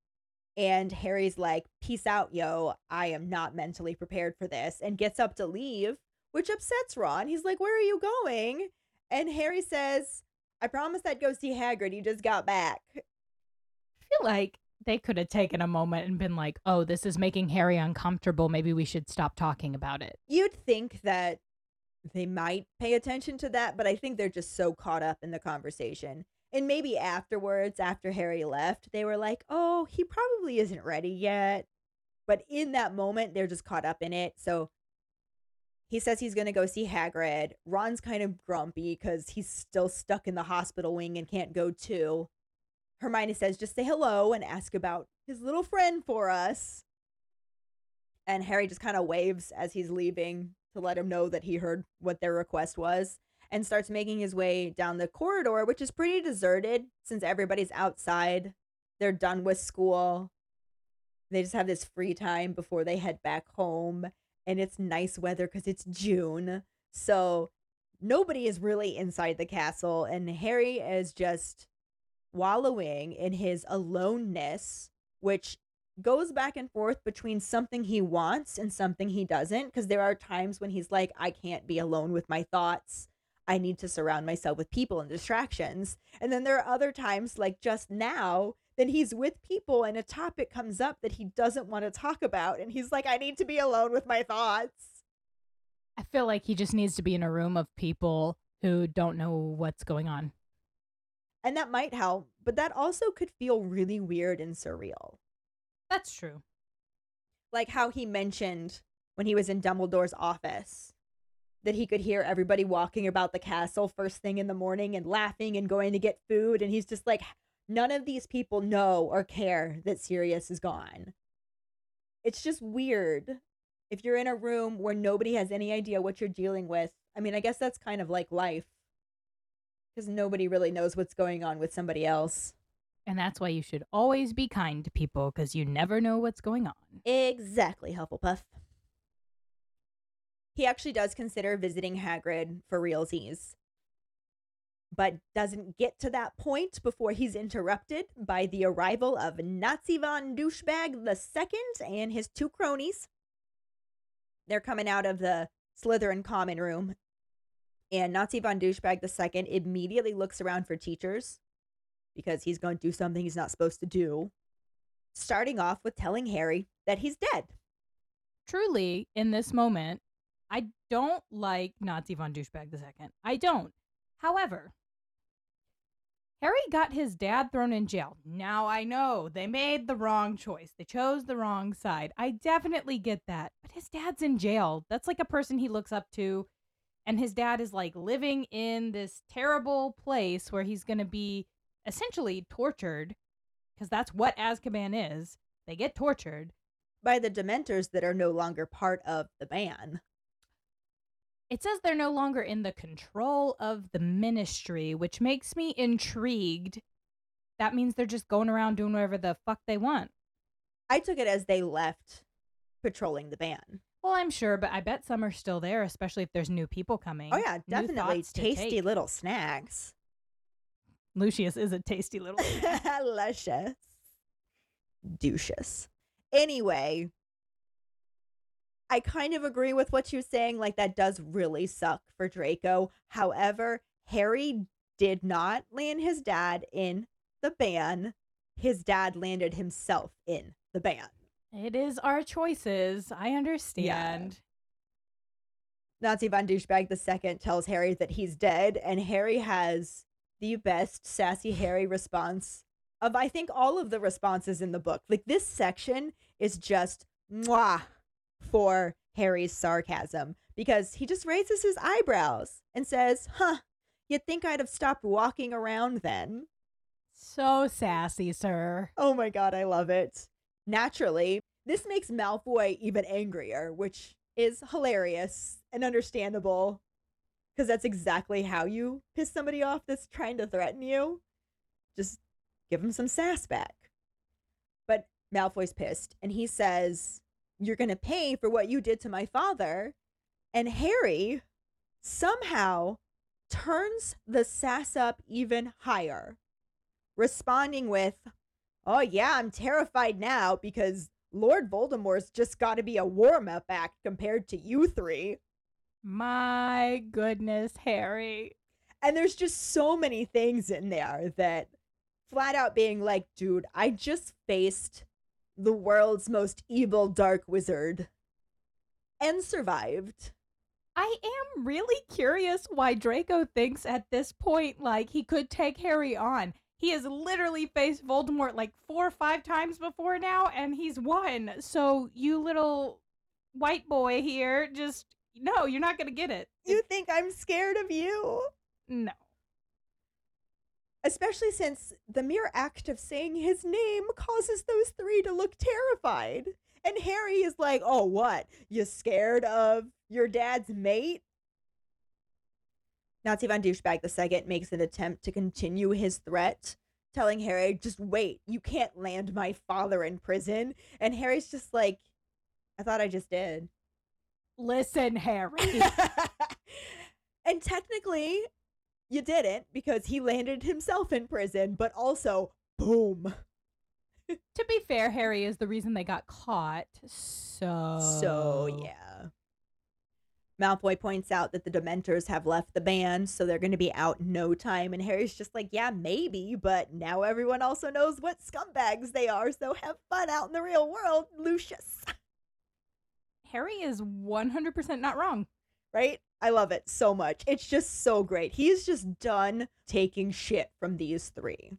And Harry's like, Peace out, yo. I am not mentally prepared for this. And gets up to leave, which upsets Ron. He's like, Where are you going? And Harry says, I promised I'd go see Hagrid. He just got back. I feel like they could have taken a moment and been like, oh, this is making Harry uncomfortable. Maybe we should stop talking about it. You'd think that they might pay attention to that, but I think they're just so caught up in the conversation. And maybe afterwards, after Harry left, they were like, oh, he probably isn't ready yet. But in that moment, they're just caught up in it. So he says he's going to go see Hagrid. Ron's kind of grumpy because he's still stuck in the hospital wing and can't go too. Hermione says, just say hello and ask about his little friend for us. And Harry just kind of waves as he's leaving to let him know that he heard what their request was and starts making his way down the corridor, which is pretty deserted since everybody's outside. They're done with school. They just have this free time before they head back home. And it's nice weather because it's June. So nobody is really inside the castle. And Harry is just wallowing in his aloneness, which goes back and forth between something he wants and something he doesn't. Because there are times when he's like, I can't be alone with my thoughts. I need to surround myself with people and distractions. And then there are other times, like just now, that he's with people and a topic comes up that he doesn't want to talk about. And he's like, I need to be alone with my thoughts. I feel like he just needs to be in a room of people who don't know what's going on. And that might help, but that also could feel really weird and surreal. That's true. Like how he mentioned when he was in Dumbledore's office that he could hear everybody walking about the castle first thing in the morning and laughing and going to get food. And he's just like, none of these people know or care that Sirius is gone. It's just weird. If you're in a room where nobody has any idea what you're dealing with, I mean, I guess that's kind of like life because nobody really knows what's going on with somebody else. And that's why you should always be kind to people because you never know what's going on. Exactly, Hufflepuff. He actually does consider visiting Hagrid for realsies, but doesn't get to that point before he's interrupted by the arrival of Nazi von Douchebag II and his two cronies. They're coming out of the Slytherin common room, and Nazi von Douchebag II immediately looks around for teachers because he's going to do something he's not supposed to do, starting off with telling Harry that he's dead. Truly, in this moment, I don't like Nazi von Douchebag II. I don't. However, Harry got his dad thrown in jail. Now I know they made the wrong choice. They chose the wrong side. I definitely get that. But his dad's in jail. That's like a person he looks up to. And his dad is like living in this terrible place where he's going to be essentially tortured because that's what Azkaban is. They get tortured. By the Dementors that are no longer part of the ban. It says they're no longer in the control of the ministry, which makes me intrigued. That means they're just going around doing whatever the fuck they want. I took it as they left patrolling the ban. Well, I'm sure, but I bet some are still there, especially if there's new people coming. Oh yeah, New definitely thoughts to tasty take. little snacks. Lucius is a tasty little. [laughs] Luscious. Douches. Anyway, I kind of agree with what you're saying. Like, that does really suck for Draco. However, Harry did not land his dad in the ban. His dad landed himself in the ban. It is our choices. I understand. Nazi von Douchebag the second tells Harry that he's dead, and Harry has the best sassy Harry response of I think all of the responses in the book. Like this section is just mwah for Harry's sarcasm because he just raises his eyebrows and says, "Huh, you'd think I'd have stopped walking around then." So sassy, sir. Oh my god, I love it. Naturally, this makes Malfoy even angrier, which is hilarious and understandable because that's exactly how you piss somebody off that's trying to threaten you. Just give him some sass back. But Malfoy's pissed and he says, You're going to pay for what you did to my father. And Harry somehow turns the sass up even higher, responding with, Oh, yeah, I'm terrified now because Lord Voldemort's just got to be a warm up act compared to you three. My goodness, Harry. And there's just so many things in there that flat out being like, dude, I just faced the world's most evil dark wizard and survived. I am really curious why Draco thinks at this point like he could take Harry on. He has literally faced Voldemort like four or five times before now, and he's won. So you little white boy here, just no, you're not gonna get it. You think I'm scared of you? No. Especially since the mere act of saying his name causes those three to look terrified. And Harry is like, oh, what? You scared of your dad's mate? Nazi von Douchebag II makes an attempt to continue his threat, telling Harry, just wait, you can't land my father in prison. And Harry's just like, I thought I just did. Listen, Harry. [laughs] and technically, you didn't because he landed himself in prison, but also, boom. to be fair, Harry is the reason they got caught. So So, yeah. Malfoy points out that the Dementors have left the band, so they're going to be out in no time. And Harry's just like, yeah, maybe, but now everyone also knows what scumbags they are, so have fun out in the real world, Lucius. Harry is 100% not wrong. Right? I love it so much. It's just so great. He's just done taking shit from these three.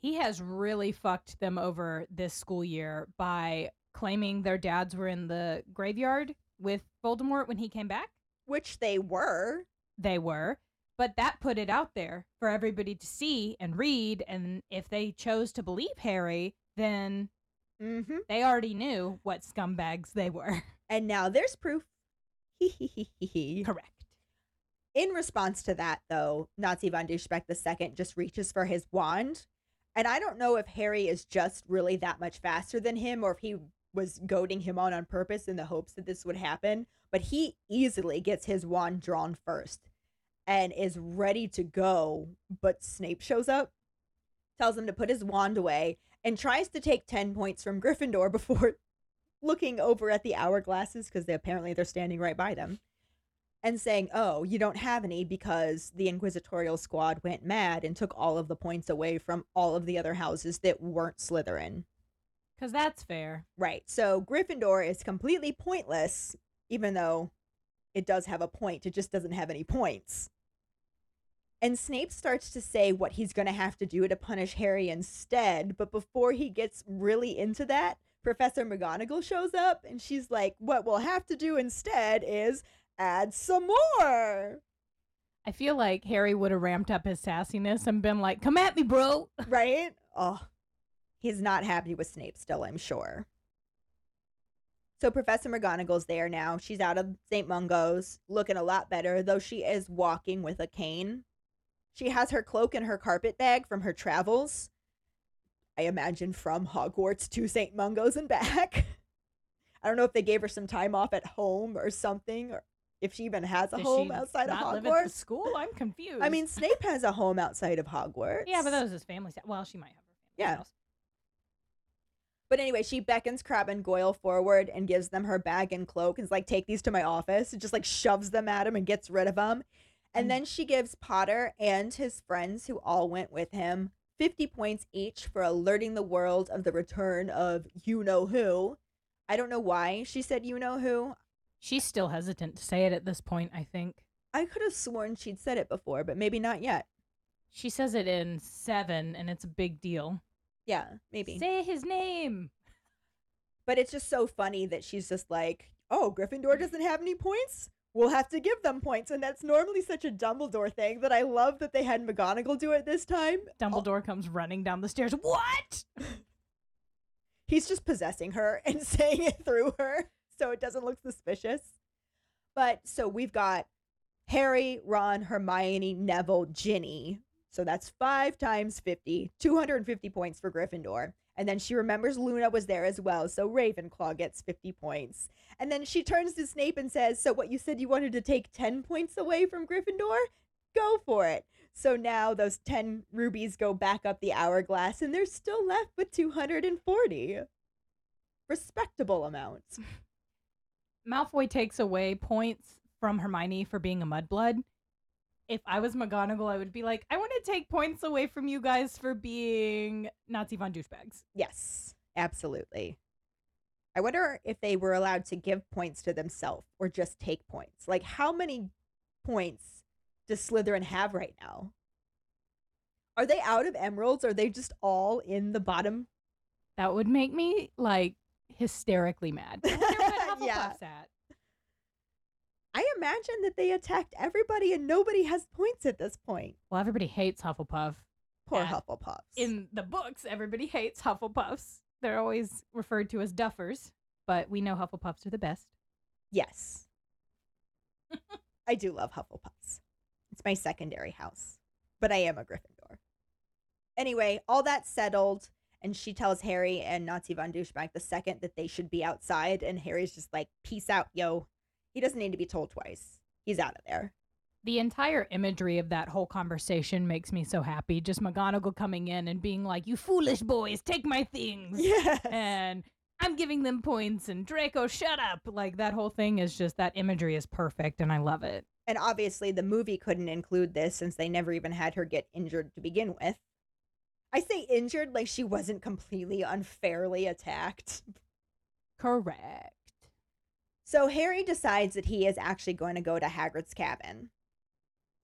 He has really fucked them over this school year by claiming their dads were in the graveyard with Voldemort when he came back. Which they were. They were. But that put it out there for everybody to see and read. And if they chose to believe Harry, then Mm-hmm. they already knew what scumbags they were. [laughs] And now there's proof. Correct. [laughs] Correct. In response to that, though, Nazi von Douchebag II just reaches for his wand. And I don't know if Harry is just really that much faster than him or if he was goading him on on purpose in the hopes that this would happen. But he easily gets his wand drawn first and is ready to go. But Snape shows up, tells him to put his wand away, and tries to take 10 points from Gryffindor [laughs] before looking over at the hourglasses because they, apparently they're standing right by them and saying, "Oh, you don't have any because the inquisitorial squad went mad and took all of the points away from all of the other houses that weren't Slytherin." Because that's fair. Right. So Gryffindor is completely pointless even though it does have a point. It just doesn't have any points. And Snape starts to say what he's going to have to do to punish Harry instead. But before he gets really into that, Professor McGonagall shows up and she's like, What we'll have to do instead is add some more. I feel like Harry would have ramped up his sassiness and been like, "Come at me, bro." Right? Oh, he's not happy with Snape still, I'm sure. So Professor McGonagall's there now. She's out of St. Mungo's, looking a lot better, though she is walking with a cane. She has her cloak and her carpet bag from her travels. I imagine from Hogwarts to St. Mungo's and back. [laughs] I don't know if they gave her some time off at home or something, or if she even has a Does home outside of not live at the Hogwarts. school? I'm confused. I mean, Snape has a home outside of Hogwarts. [laughs] yeah, but that was his family's. Well, she might have her family's Yeah. house. But anyway, she beckons Crabbe and Goyle forward and gives them her bag and cloak and is like, take these to my office. And just like shoves them at him and gets rid of them. And Mm. then she gives Potter and his friends, who all went with him, 50 points each for alerting the world of the return of you know who. I don't know why she said you know who. She's still hesitant to say it at this point. I think I could have sworn she'd said it before, but maybe not yet. she says it in seven, and it's a big deal. Yeah, maybe. Say his name. But it's just so funny that she's just like, oh, Gryffindor doesn't have any points? We'll have to give them points. And that's normally such a Dumbledore thing that I love that they had McGonagall do it this time. Dumbledore comes running down the stairs. What? [laughs] He's just possessing her [laughs] and saying it through her so it doesn't look suspicious. But so we've got Harry, Ron, Hermione, Neville, Ginny. So that's five times 50, 250 points for Gryffindor. And then she remembers Luna was there as well. So Ravenclaw gets 50 points. And then she turns to Snape and says, So what you said you wanted to take 10 points away from Gryffindor? Go for it. So now those 10 rubies go back up the hourglass and they're still left with 240. Respectable amounts. [laughs] Malfoy takes away points from Hermione for being a mudblood. If I was McGonagall, I would be like, I want to take points away from you guys for being Nazi von douchebags. Yes, absolutely. I wonder if they were allowed to give points to themselves or just take points. Like, how many points does Slytherin have right now? Are they out of emeralds? Are they just all in the bottom? That would make me like hysterically mad. [laughs] I wonder what Yeah. At. I imagine that they attacked everybody and nobody has points at this point. Well, everybody hates Hufflepuff. Poor Yeah. Hufflepuffs. In the books, everybody hates Hufflepuffs. They're always referred to as duffers, but we know Hufflepuffs are the best. Yes. I do love Hufflepuffs. It's my secondary house, but I am a Gryffindor. Anyway, all that settled, and she tells Harry and Nazi von Douchebag the second that they should be outside, and Harry's just like, peace out, yo. He doesn't need to be told twice. He's out of there. The entire imagery of that whole conversation makes me so happy. Just McGonagall coming in and being like, "You foolish boys, take my things," Yes. and I'm giving them points, and Draco, shut up. Like that whole thing is just that imagery is perfect, and I love it. And obviously, the movie couldn't include this since they never even had her get injured to begin with. I say injured like she wasn't completely unfairly attacked. Correct. So Harry decides that he is actually going to go to Hagrid's cabin.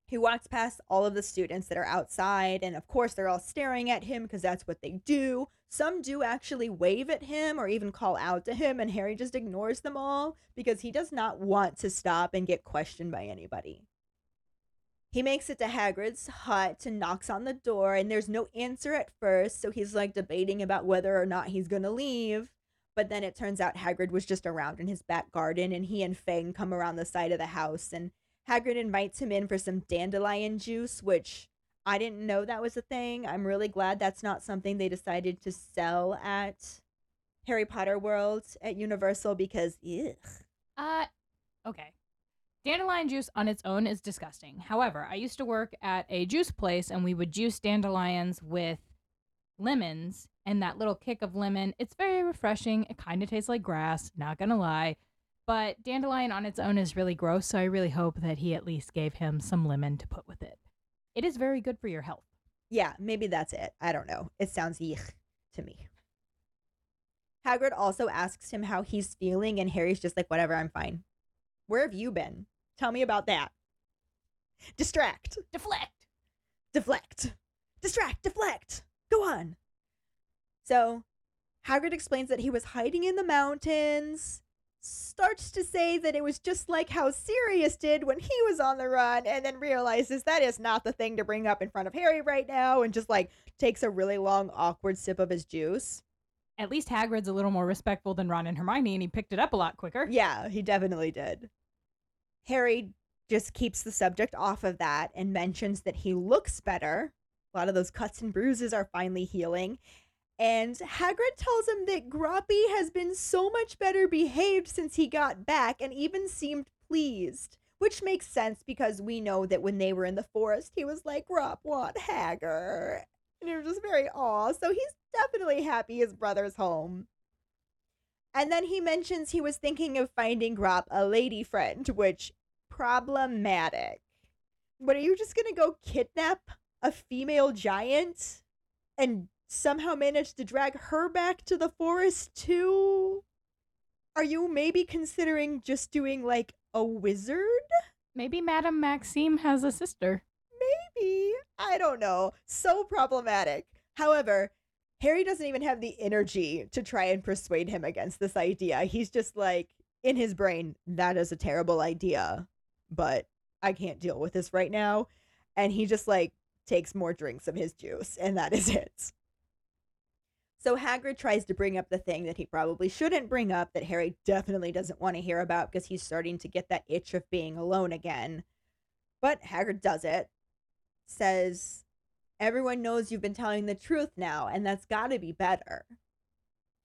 He walks past all of the students that are outside, and of course, they're all staring at him because that's what they do. Some do actually wave at him or even call out to him, and Harry just ignores them all because he does not want to stop and get questioned by anybody. He makes it to Hagrid's hut and knocks on the door, and there's no answer at first, so he's like debating about whether or not he's gonna leave. But then it turns out Hagrid was just around in his back garden, and he and Fang come around the side of the house, and Hagrid invites him in for some dandelion juice, which I didn't know that was a thing. I'm really glad that's not something they decided to sell at Harry Potter World at Universal because, ugh. Uh, okay. Dandelion juice on its own is disgusting. However, I used to work at a juice place and we would juice dandelions with lemons and that little kick of lemon. It's very refreshing. It kind of tastes like grass, not gonna lie. But dandelion on its own is really gross, so I really hope that he at least gave him some lemon to put with it. It is very good for your health. Yeah, maybe that's it. I don't know. It sounds yuck to me. Hagrid also asks him how he's feeling, and Harry's just like, whatever, I'm fine. Where have you been? Tell me about that. Distract. Deflect. deflect, distract, deflect. Go on. So Hagrid explains that he was hiding in the mountains, starts to say that it was just like how Sirius did when he was on the run, and then realizes that is not the thing to bring up in front of Harry right now, and just like takes a really long, awkward sip of his juice. At least Hagrid's a little more respectful than Ron and Hermione, and he picked it up a lot quicker. Yeah, he definitely did. Harry just keeps the subject off of that and mentions that he looks better. A lot of those cuts and bruises are finally healing. And Hagrid tells him that Grawpy has been so much better behaved since he got back and even seemed pleased. Which makes sense because we know that when they were in the forest, he was like, Grawp, want Hagger? And it was just very aw. So he's definitely happy his brother's home. And then he mentions he was thinking of finding Grawp a lady friend, which problematic. But are you just gonna go kidnap a female giant and somehow managed to drag her back to the forest too? Are you maybe considering just doing like a wizard? Maybe Madame Maxime has a sister. Maybe. I don't know. So problematic. However, Harry doesn't even have the energy to try and persuade him against this idea. He's just like, in his brain, that is a terrible idea, but I can't deal with this right now. And he just like takes more drinks of his juice, and that is it. So Hagrid tries to bring up the thing that he probably shouldn't bring up that Harry definitely doesn't want to hear about because he's starting to get that itch of being alone again. But Hagrid does it. Says, Everyone knows you've been telling the truth now, and that's got to be better.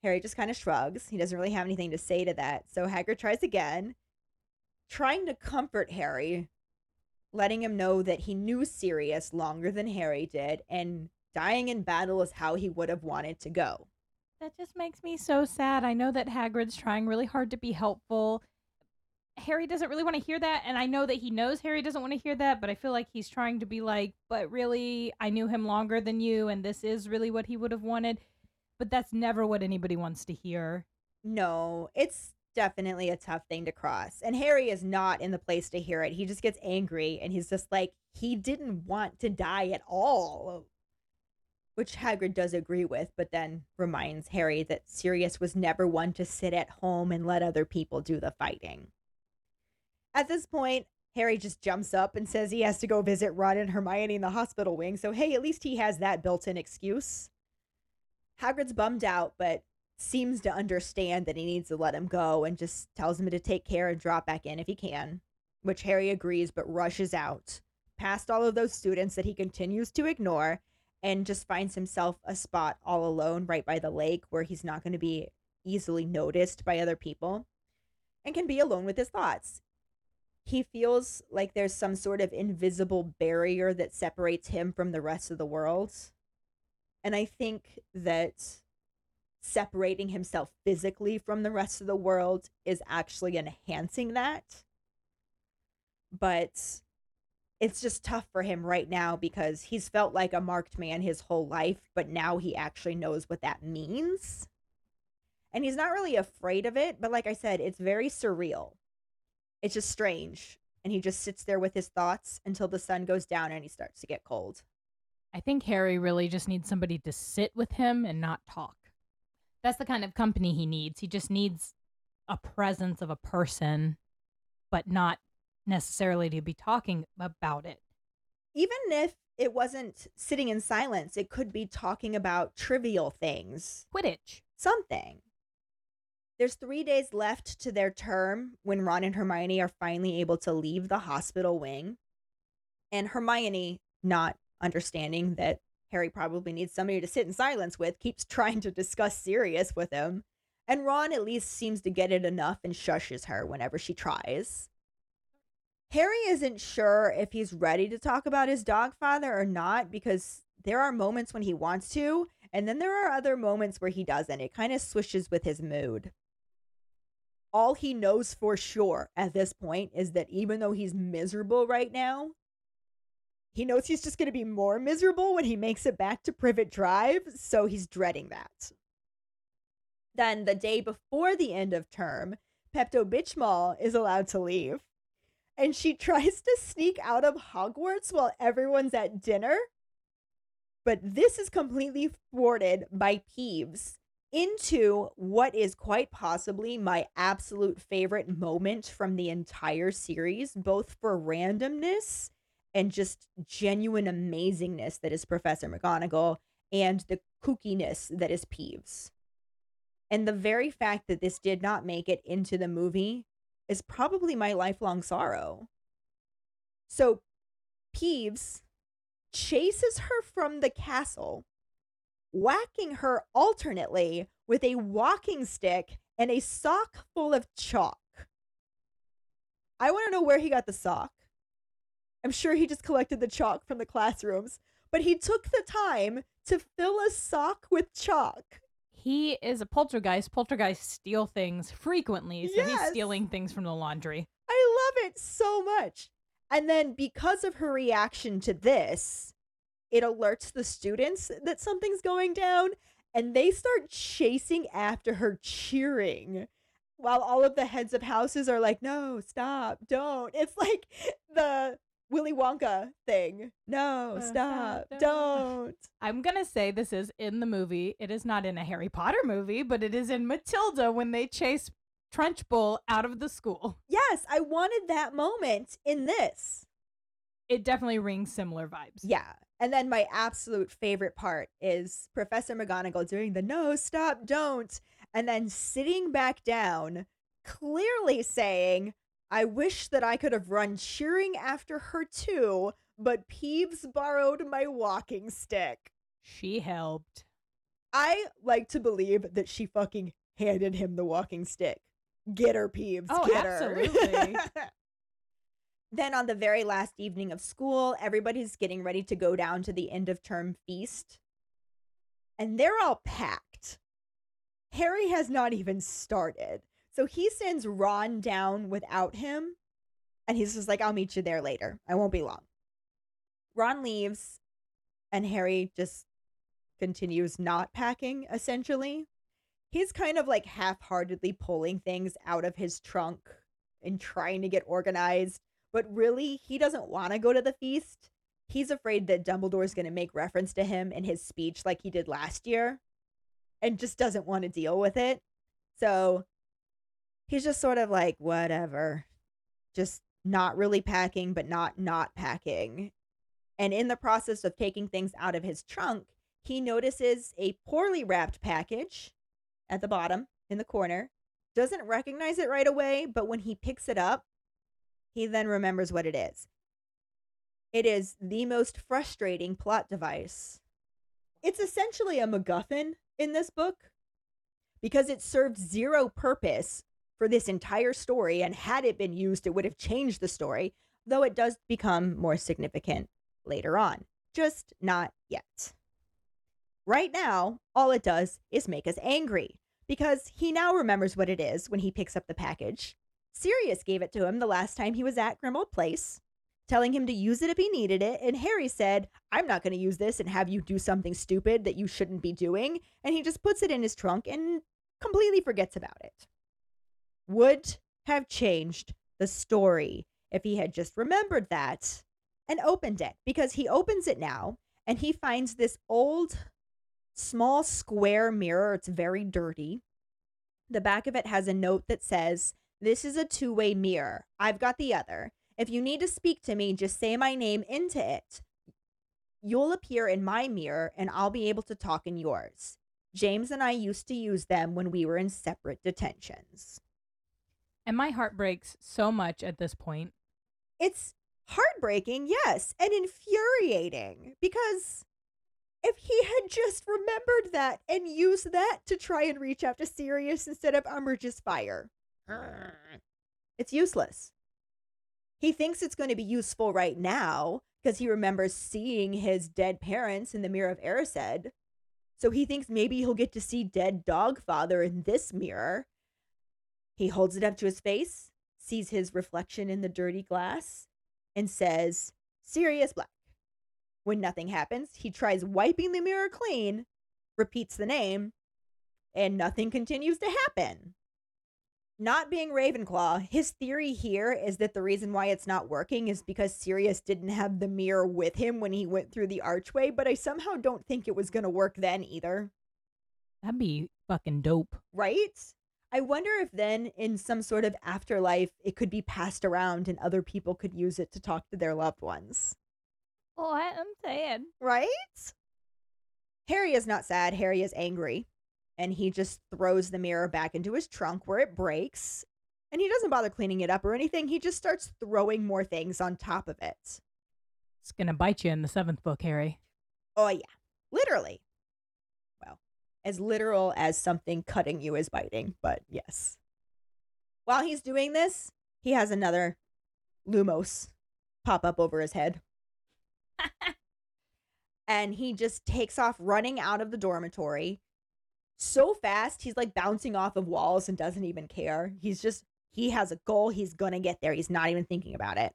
Harry just kind of shrugs. He doesn't really have anything to say to that. So Hagrid tries again, trying to comfort Harry, letting him know that he knew Sirius longer than Harry did, and dying in battle is how he would have wanted to go. That just makes me so sad. I know that Hagrid's trying really hard to be helpful. Harry doesn't really want to hear that, and I know that he knows Harry doesn't want to hear that, but I feel like he's trying to be like, but really, I knew him longer than you, and this is really what he would have wanted. But that's never what anybody wants to hear. No, it's definitely a tough thing to cross. And Harry is not in the place to hear it. He just gets angry and he's just like, he didn't want to die at all which Hagrid does agree with, but then reminds Harry that Sirius was never one to sit at home and let other people do the fighting. At this point, Harry just jumps up and says he has to go visit Ron and Hermione in the hospital wing, so hey, at least he has that built in excuse. Hagrid's bummed out, but seems to understand that he needs to let him go and just tells him to take care and drop back in if he can, which Harry agrees but rushes out, past all of those students that he continues to ignore and just finds himself a spot all alone right by the lake where he's not going to be easily noticed by other people and can be alone with his thoughts. He feels like there's some sort of invisible barrier that separates him from the rest of the world. And I think that separating himself physically from the rest of the world is actually enhancing that. But it's just tough for him right now because he's felt like a marked man his whole life, but now he actually knows what that means. And he's not really afraid of it, but like I said, it's very surreal. It's just strange. And he just sits there with his thoughts until the sun goes down and he starts to get cold. I think Harry really just needs somebody to sit with him and not talk. That's the kind of company he needs. He just needs a presence of a person, but not necessarily to be talking about it. Even if it wasn't sitting in silence, it could be talking about trivial things. Quidditch. Something. There's three days left to their term when Ron and Hermione are finally able to leave the hospital wing. And Hermione, not understanding that Harry probably needs somebody to sit in silence with, keeps [laughs] trying to discuss Sirius with him. And Ron at least seems to get it enough and shushes her whenever she tries. Harry isn't sure if he's ready to talk about his dog father or not because there are moments when he wants to, and then there are other moments where he doesn't. It kind of swishes with his mood. All he knows for sure at this point is that even though he's miserable right now, he knows he's just going to be more miserable when he makes it back to Privet Drive, so he's dreading that. Then, the day before the end of term, Pepto Bitchmal is allowed to leave and she [laughs] tries to sneak out of Hogwarts while everyone's at dinner. But this is completely thwarted by Peeves into what is quite possibly my absolute favorite moment from the entire series, both for randomness and just genuine amazingness that is Professor McGonagall and the kookiness that is Peeves. And the very fact that this did not make it into the movie is probably my lifelong sorrow. So Peeves chases her from the castle, whacking her alternately with a walking stick and a sock full of chalk. I want to know where he got the sock. I'm sure he just collected the chalk from the classrooms, but he took the time to fill a sock with chalk. He is a poltergeist. Poltergeists steal things frequently, so he's stealing things from the laundry. I love it so much. And then because of her reaction to this, it alerts the students that something's going down and they start chasing after her cheering. While all of the heads of houses are like, "No, stop, don't." [laughs] It's like the Willy Wonka thing. No, Uh, stop, stop, don't. I'm gonna say this is in the movie. It is not in a Harry Potter movie, but it is in Matilda when they chase Trunchbull out of the school. Yes, I wanted that moment in this. It definitely rings similar vibes. Yeah. And then my absolute favorite part is Professor McGonagall doing the no, stop, don't, and then sitting back down, clearly saying, I wish that I could have run cheering after her too, but Peeves borrowed my walking stick. She helped. I like to believe that she fucking handed him the walking stick. Get her, Peeves. Oh, get her. absolutely. [laughs] then on the very last evening of school, everybody's getting ready to go down to the end of term feast. And they're all packed. Harry has not even started. So he sends Ron down without him. And he's just like, I'll meet you there later. I won't be long. Ron leaves, and Harry just continues not packing, essentially. He's kind of like half heartedly pulling things out of his trunk and trying to get organized. But really, he doesn't want to go to the feast. He's afraid that Dumbledore's going to make reference to him in his speech like he did last year and just doesn't want to deal with it. So he's just sort of like, whatever. Just not really packing, but not not packing. And in the process of taking things out of his trunk, he notices a poorly wrapped package at the bottom in the corner. Doesn't recognize it right away, but when he picks it up, he then remembers what it is. It is the most frustrating plot device. It's essentially a MacGuffin in this book because it served zero purpose for this entire story, and had it been used, it would have changed the story, though it does become more significant later on. Just not yet. Right now, all it does is make us angry because he now remembers what it is when he picks up the package. Sirius gave it to him the last time he was at Grimmauld Place, telling him to use it if he needed it, and Harry said, I'm not going to use this and have you do something stupid that you shouldn't be doing, and he just puts it in his trunk and completely forgets about it. Would have changed the story if he had just remembered that and opened it, because he opens it now and he finds this old small square mirror. It's very dirty. The back of it has a note that says, This is a two way mirror. I've got the other. If you need to speak to me, just say my name into it. You'll appear in my mirror and I'll be able to talk in yours. James and I used to use them when we were in separate detentions. And my heart breaks so much at this point. It's heartbreaking, yes, and infuriating because if he had just remembered that and used that to try and reach out to Sirius instead of Umbridge's fire, [sighs] it's useless. He thinks it's going to be useful right now because he remembers seeing his dead parents in the mirror of Erised. So he thinks maybe he'll get to see dead dog father in this mirror. He holds it up to his face, sees his reflection in the dirty glass, and says, Sirius Black. When nothing happens, he tries wiping the mirror clean, repeats the name, and nothing continues to happen. not being Ravenclaw, his theory here is that the reason why it's not working is because Sirius didn't have the mirror with him when he went through the archway, but I somehow don't think it was going to work then either. That'd be fucking dope. Right? I wonder if then in some sort of afterlife it could be passed around and other people could use it to talk to their loved ones. Oh, I'm sad. Right? Harry is not sad. Harry is angry. And he just throws the mirror back into his trunk where it breaks. And he doesn't bother cleaning it up or anything. He just starts throwing more things on top of it. It's gonna bite you in the seventh book, Harry. Oh, yeah. Literally. As literal as something cutting you is biting, but yes. While he's doing this, he has another Lumos pop up over his head. [laughs] and he just takes off running out of the dormitory so fast. He's like bouncing off of walls and doesn't even care. He's just, he has a goal. He's going to get there. He's not even thinking about it.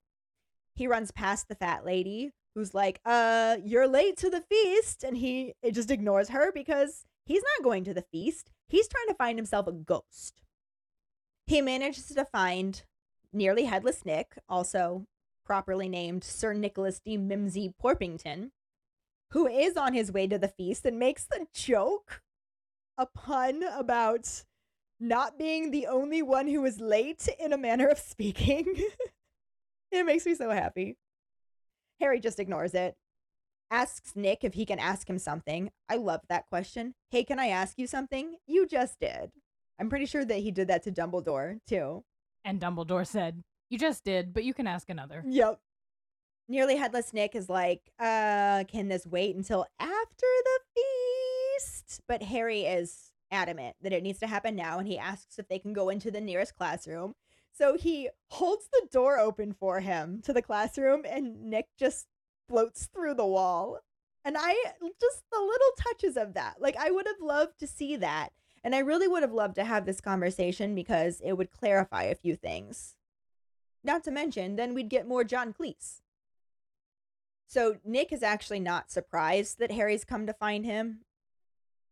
He runs past the fat lady who's like, uh, you're late to the feast. And he it just ignores her because he's not going to the feast. He's trying to find himself a ghost. He manages to find nearly headless Nick, also properly named Sir Nicholas de Mimsy Porpington, who is on his way to the feast and makes the joke, a pun about not being the only one who is late in a manner of [laughs] speaking. [laughs] it makes me so happy. Harry just ignores it. Asks Nick if he can ask him something. I love that question. Hey, can I ask you something? You just did. I'm pretty sure that he did that to Dumbledore, too. And Dumbledore said, You just did, but you can ask another. Yep. Nearly Headless Nick is like, uh, can this wait until after the feast? But Harry is adamant that it needs to happen now, and he asks if they can go into the nearest classroom. So he holds the door open for him to the classroom, and Nick just floats through the wall. And I just the little touches of that. Like, I would have loved to see that. And I really would have loved to have this conversation because it would clarify a few things. Not to mention, then we'd get more John Cleese. So Nick is actually not surprised that Harry's come to find him.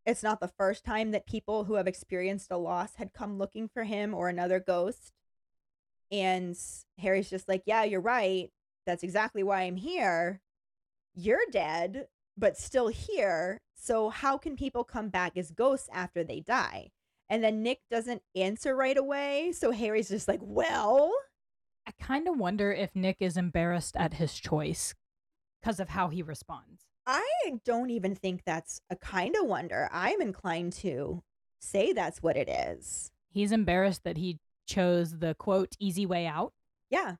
It's not the first time that people who have experienced a loss had come looking for him or another ghost. And Harry's just like, Yeah, you're right. That's exactly why I'm here. You're dead, but still here. So, how can people come back as ghosts after they die? And then Nick doesn't answer right away. So, Harry's just like, Well, I kind of wonder if Nick is embarrassed at his choice because of how he responds. I don't even think that's a kind of wonder. I'm inclined to say that's what it is. He's embarrassed that he chose the quote easy way out. Yeah.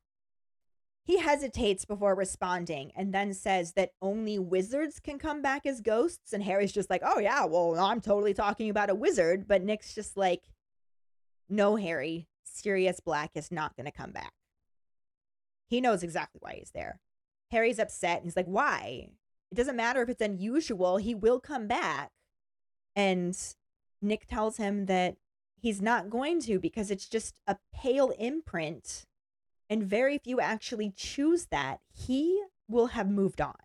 He hesitates before responding and then says that only wizards can come back as ghosts. And Harry's just like, oh, yeah, well, I'm totally talking about a wizard. But Nick's just like, no, Harry, Sirius Black is not going to come back. He knows exactly why he's there. Harry's upset and he's like, why? It doesn't matter if it's unusual, he will come back. And Nick tells him that he's not going to because it's just a pale imprint and very few actually choose that. He will have moved on.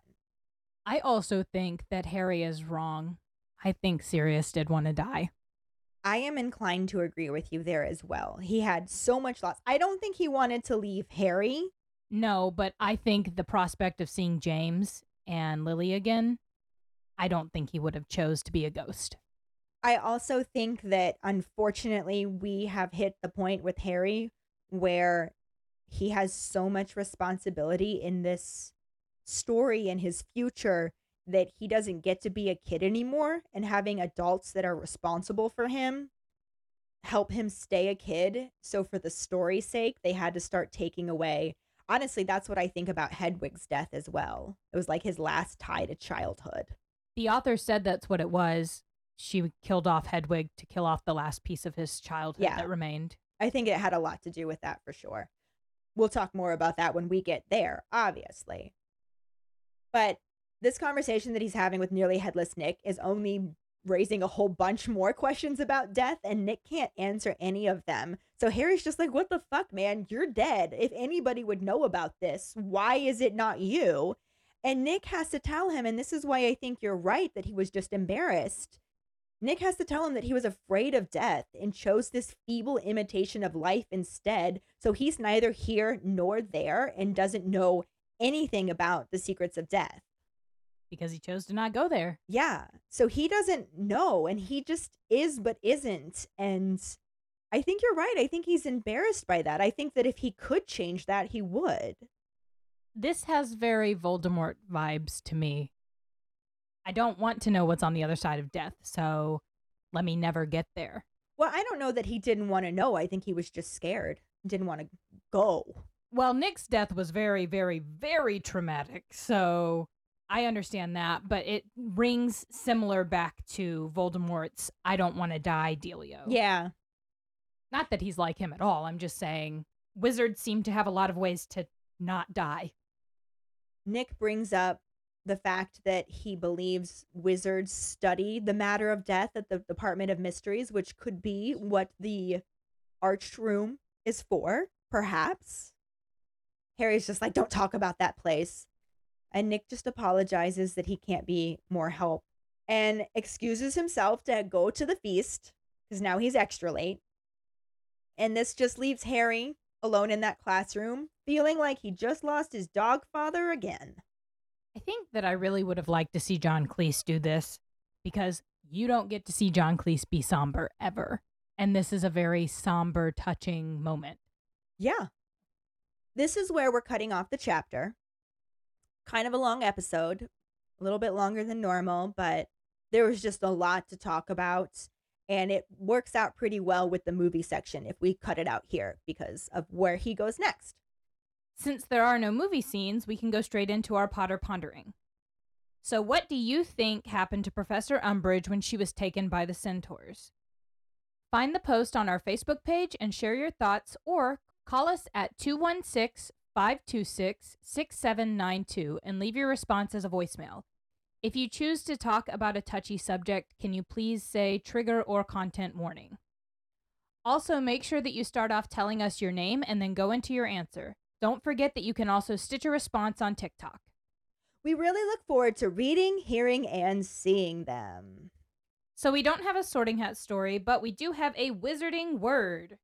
I also think that Harry is wrong. I think Sirius did want to die. I am inclined to agree with you there as well. He had so much loss. I don't think he wanted to leave Harry. No, but I think the prospect of seeing James and Lily again, I don't think he would have chose to be a ghost. I also think that unfortunately we have hit the point with Harry where he has so much responsibility in this story and his future that he doesn't get to be a kid anymore and having adults that are responsible for him help him stay a kid. So for the story's sake, they had to start taking away. Honestly, that's what I think about Hedwig's death as well. It was like his last tie to childhood. The author said that's what it was. She killed off Hedwig to kill off the last piece of his childhood Yeah. that remained. I think it had a lot to do with that for sure. We'll talk more about that when we get there, obviously. But this conversation that he's having with nearly headless Nick is only raising a whole bunch more questions about death, and Nick can't answer any of them. So Harry's just like, What the fuck, man? You're dead. If anybody would know about this, why is it not you? And Nick has to tell him, and this is why I think you're right that he was just embarrassed. Nick has to tell him that he was afraid of death and chose this feeble imitation of life instead. So he's neither here nor there and doesn't know anything about the secrets of death. Because he chose to not go there. Yeah. So he doesn't know and he just is but isn't. And I think you're right. I think he's embarrassed by that. I think that if he could change that, he would. This has very Voldemort vibes to me. I don't want to know what's on the other side of death, so let me never get there. Well, I don't know that he didn't want to know. I think he was just scared, didn't want to go. Well, Nick's death was very, very, very traumatic, so I understand that, but it rings similar back to Voldemort's I don't want to die dealio. Yeah. Not that he's like him at all. I'm just saying wizards seem to have a lot of ways to not die. Nick brings up the fact that he believes wizards study the matter of death at the Department of Mysteries, which could be what the arched room is for, perhaps. Harry's just like, don't talk about that place. And Nick just apologizes that he can't be more help and excuses himself to go to the feast because now he's extra late. And this just leaves Harry alone in that classroom, feeling like he just lost his dog father again. Think that I really would have liked to see John Cleese do this because you don't get to see John Cleese be somber ever. And this is a very somber, touching moment. Yeah. This is where we're cutting off the chapter. Kind of a long episode, a little bit longer than normal, but there was just a lot to talk about. And it works out pretty well with the movie section if we cut it out here because of where he goes next. Since there are no movie scenes, we can go straight into our Potter pondering. So, what do you think happened to Professor Umbridge when she was taken by the centaurs? Find the post on our Facebook page and share your thoughts, or call us at 216 526 6792 and leave your response as a voicemail. If you choose to talk about a touchy subject, can you please say trigger or content warning? Also, make sure that you start off telling us your name and then go into your answer. Don't forget that you can also stitch a response on TikTok. We really look forward to reading, hearing, and seeing them. So, we don't have a sorting hat story, but we do have a wizarding word.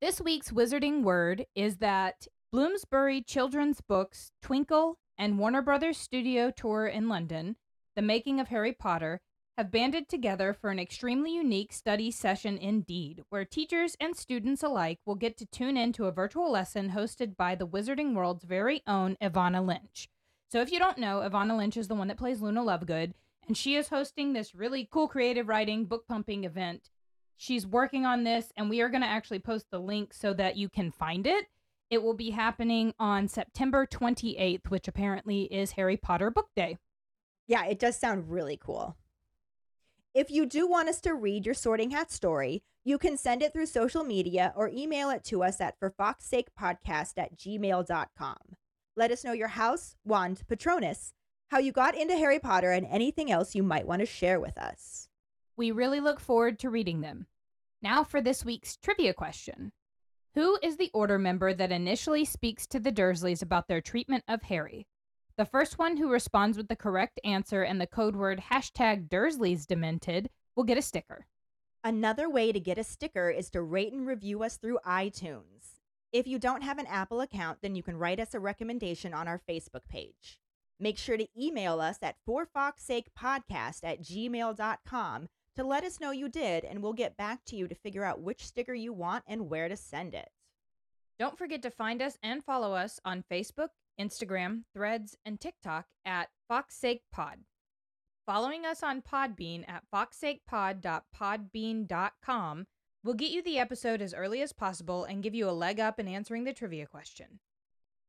This week's wizarding word is that Bloomsbury Children's Books Twinkl and Warner Brothers Studio Tour in London, The Making of Harry Potter, have banded together for an extremely unique study session indeed, where teachers and students alike will get to tune into a virtual lesson hosted by the Wizarding World's very own Evanna Lynch. So, if you don't know, Evanna Lynch is the one that plays Luna Lovegood, and she is hosting this really cool creative writing book pumping event. She's working on this, and we are going to actually post the link so that you can find it. It will be happening on September 28th, which apparently is Harry Potter Book Day. Yeah, it does sound really cool. If you do want us to read your sorting hat story, you can send it through social media or email it to us at forfawkessakepodcast at gmail.com. Let us know your house, wand, patronus, how you got into Harry Potter, and anything else you might want to share with us. We really look forward to reading them. Now for this week's trivia question Who is the order member that initially speaks to the Dursleys about their treatment of Harry? The first one who responds with the correct answer and the code word hashtag Dursley's Demented will get a sticker. Another way to get a sticker is to rate and review us through iTunes. If you don't have an Apple account, then you can write us a recommendation on our Facebook page. Make sure to email us at forfawkessakepodcast at gmail.com to let us know you did, and we'll get back to you to figure out which sticker you want and where to send it. Don't forget to find us and follow us on Facebook, Instagram, Threads, and TikTok at FawkesSakePod. Following us on Podbean at fawkessakepod.podbean.com will get you the episode as early as possible and give you a leg up in answering the trivia question.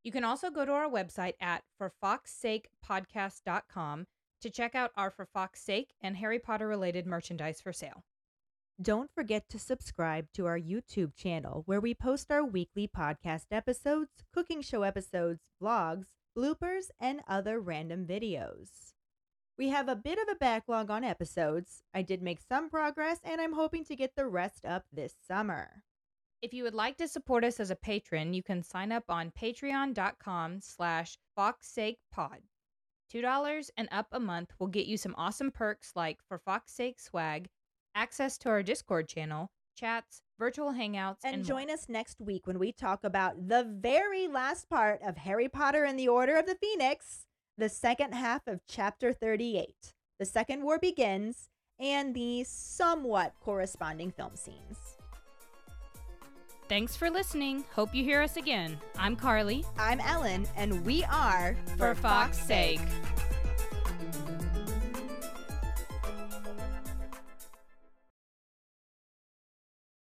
You can also go to our website at forfawkessakepodcast.com to check out our For Fawkes' Sake and Harry Potter related merchandise for sale. Don't forget to subscribe to our YouTube channel where we post our weekly podcast episodes, cooking show episodes, vlogs, bloopers, and other random videos. We have a bit of a backlog on episodes. I did make some progress and I'm hoping to get the rest up this summer. If you would like to support us as a patron, you can sign up on patreon.com slash fawkessakepod. $2 and up a month will get you some awesome perks like For Fawkes' Sake swag, access to our Discord channel, chats, virtual hangouts, And, and, join more. us next week when we talk about the very last part of Harry Potter and the Order of the Phoenix, the second half of chapter 38. The Second War begins, and the somewhat corresponding film scenes. Thanks for listening. Hope you hear us again. I'm Karlee. I'm Ellen, and we are For Fawkes' sake.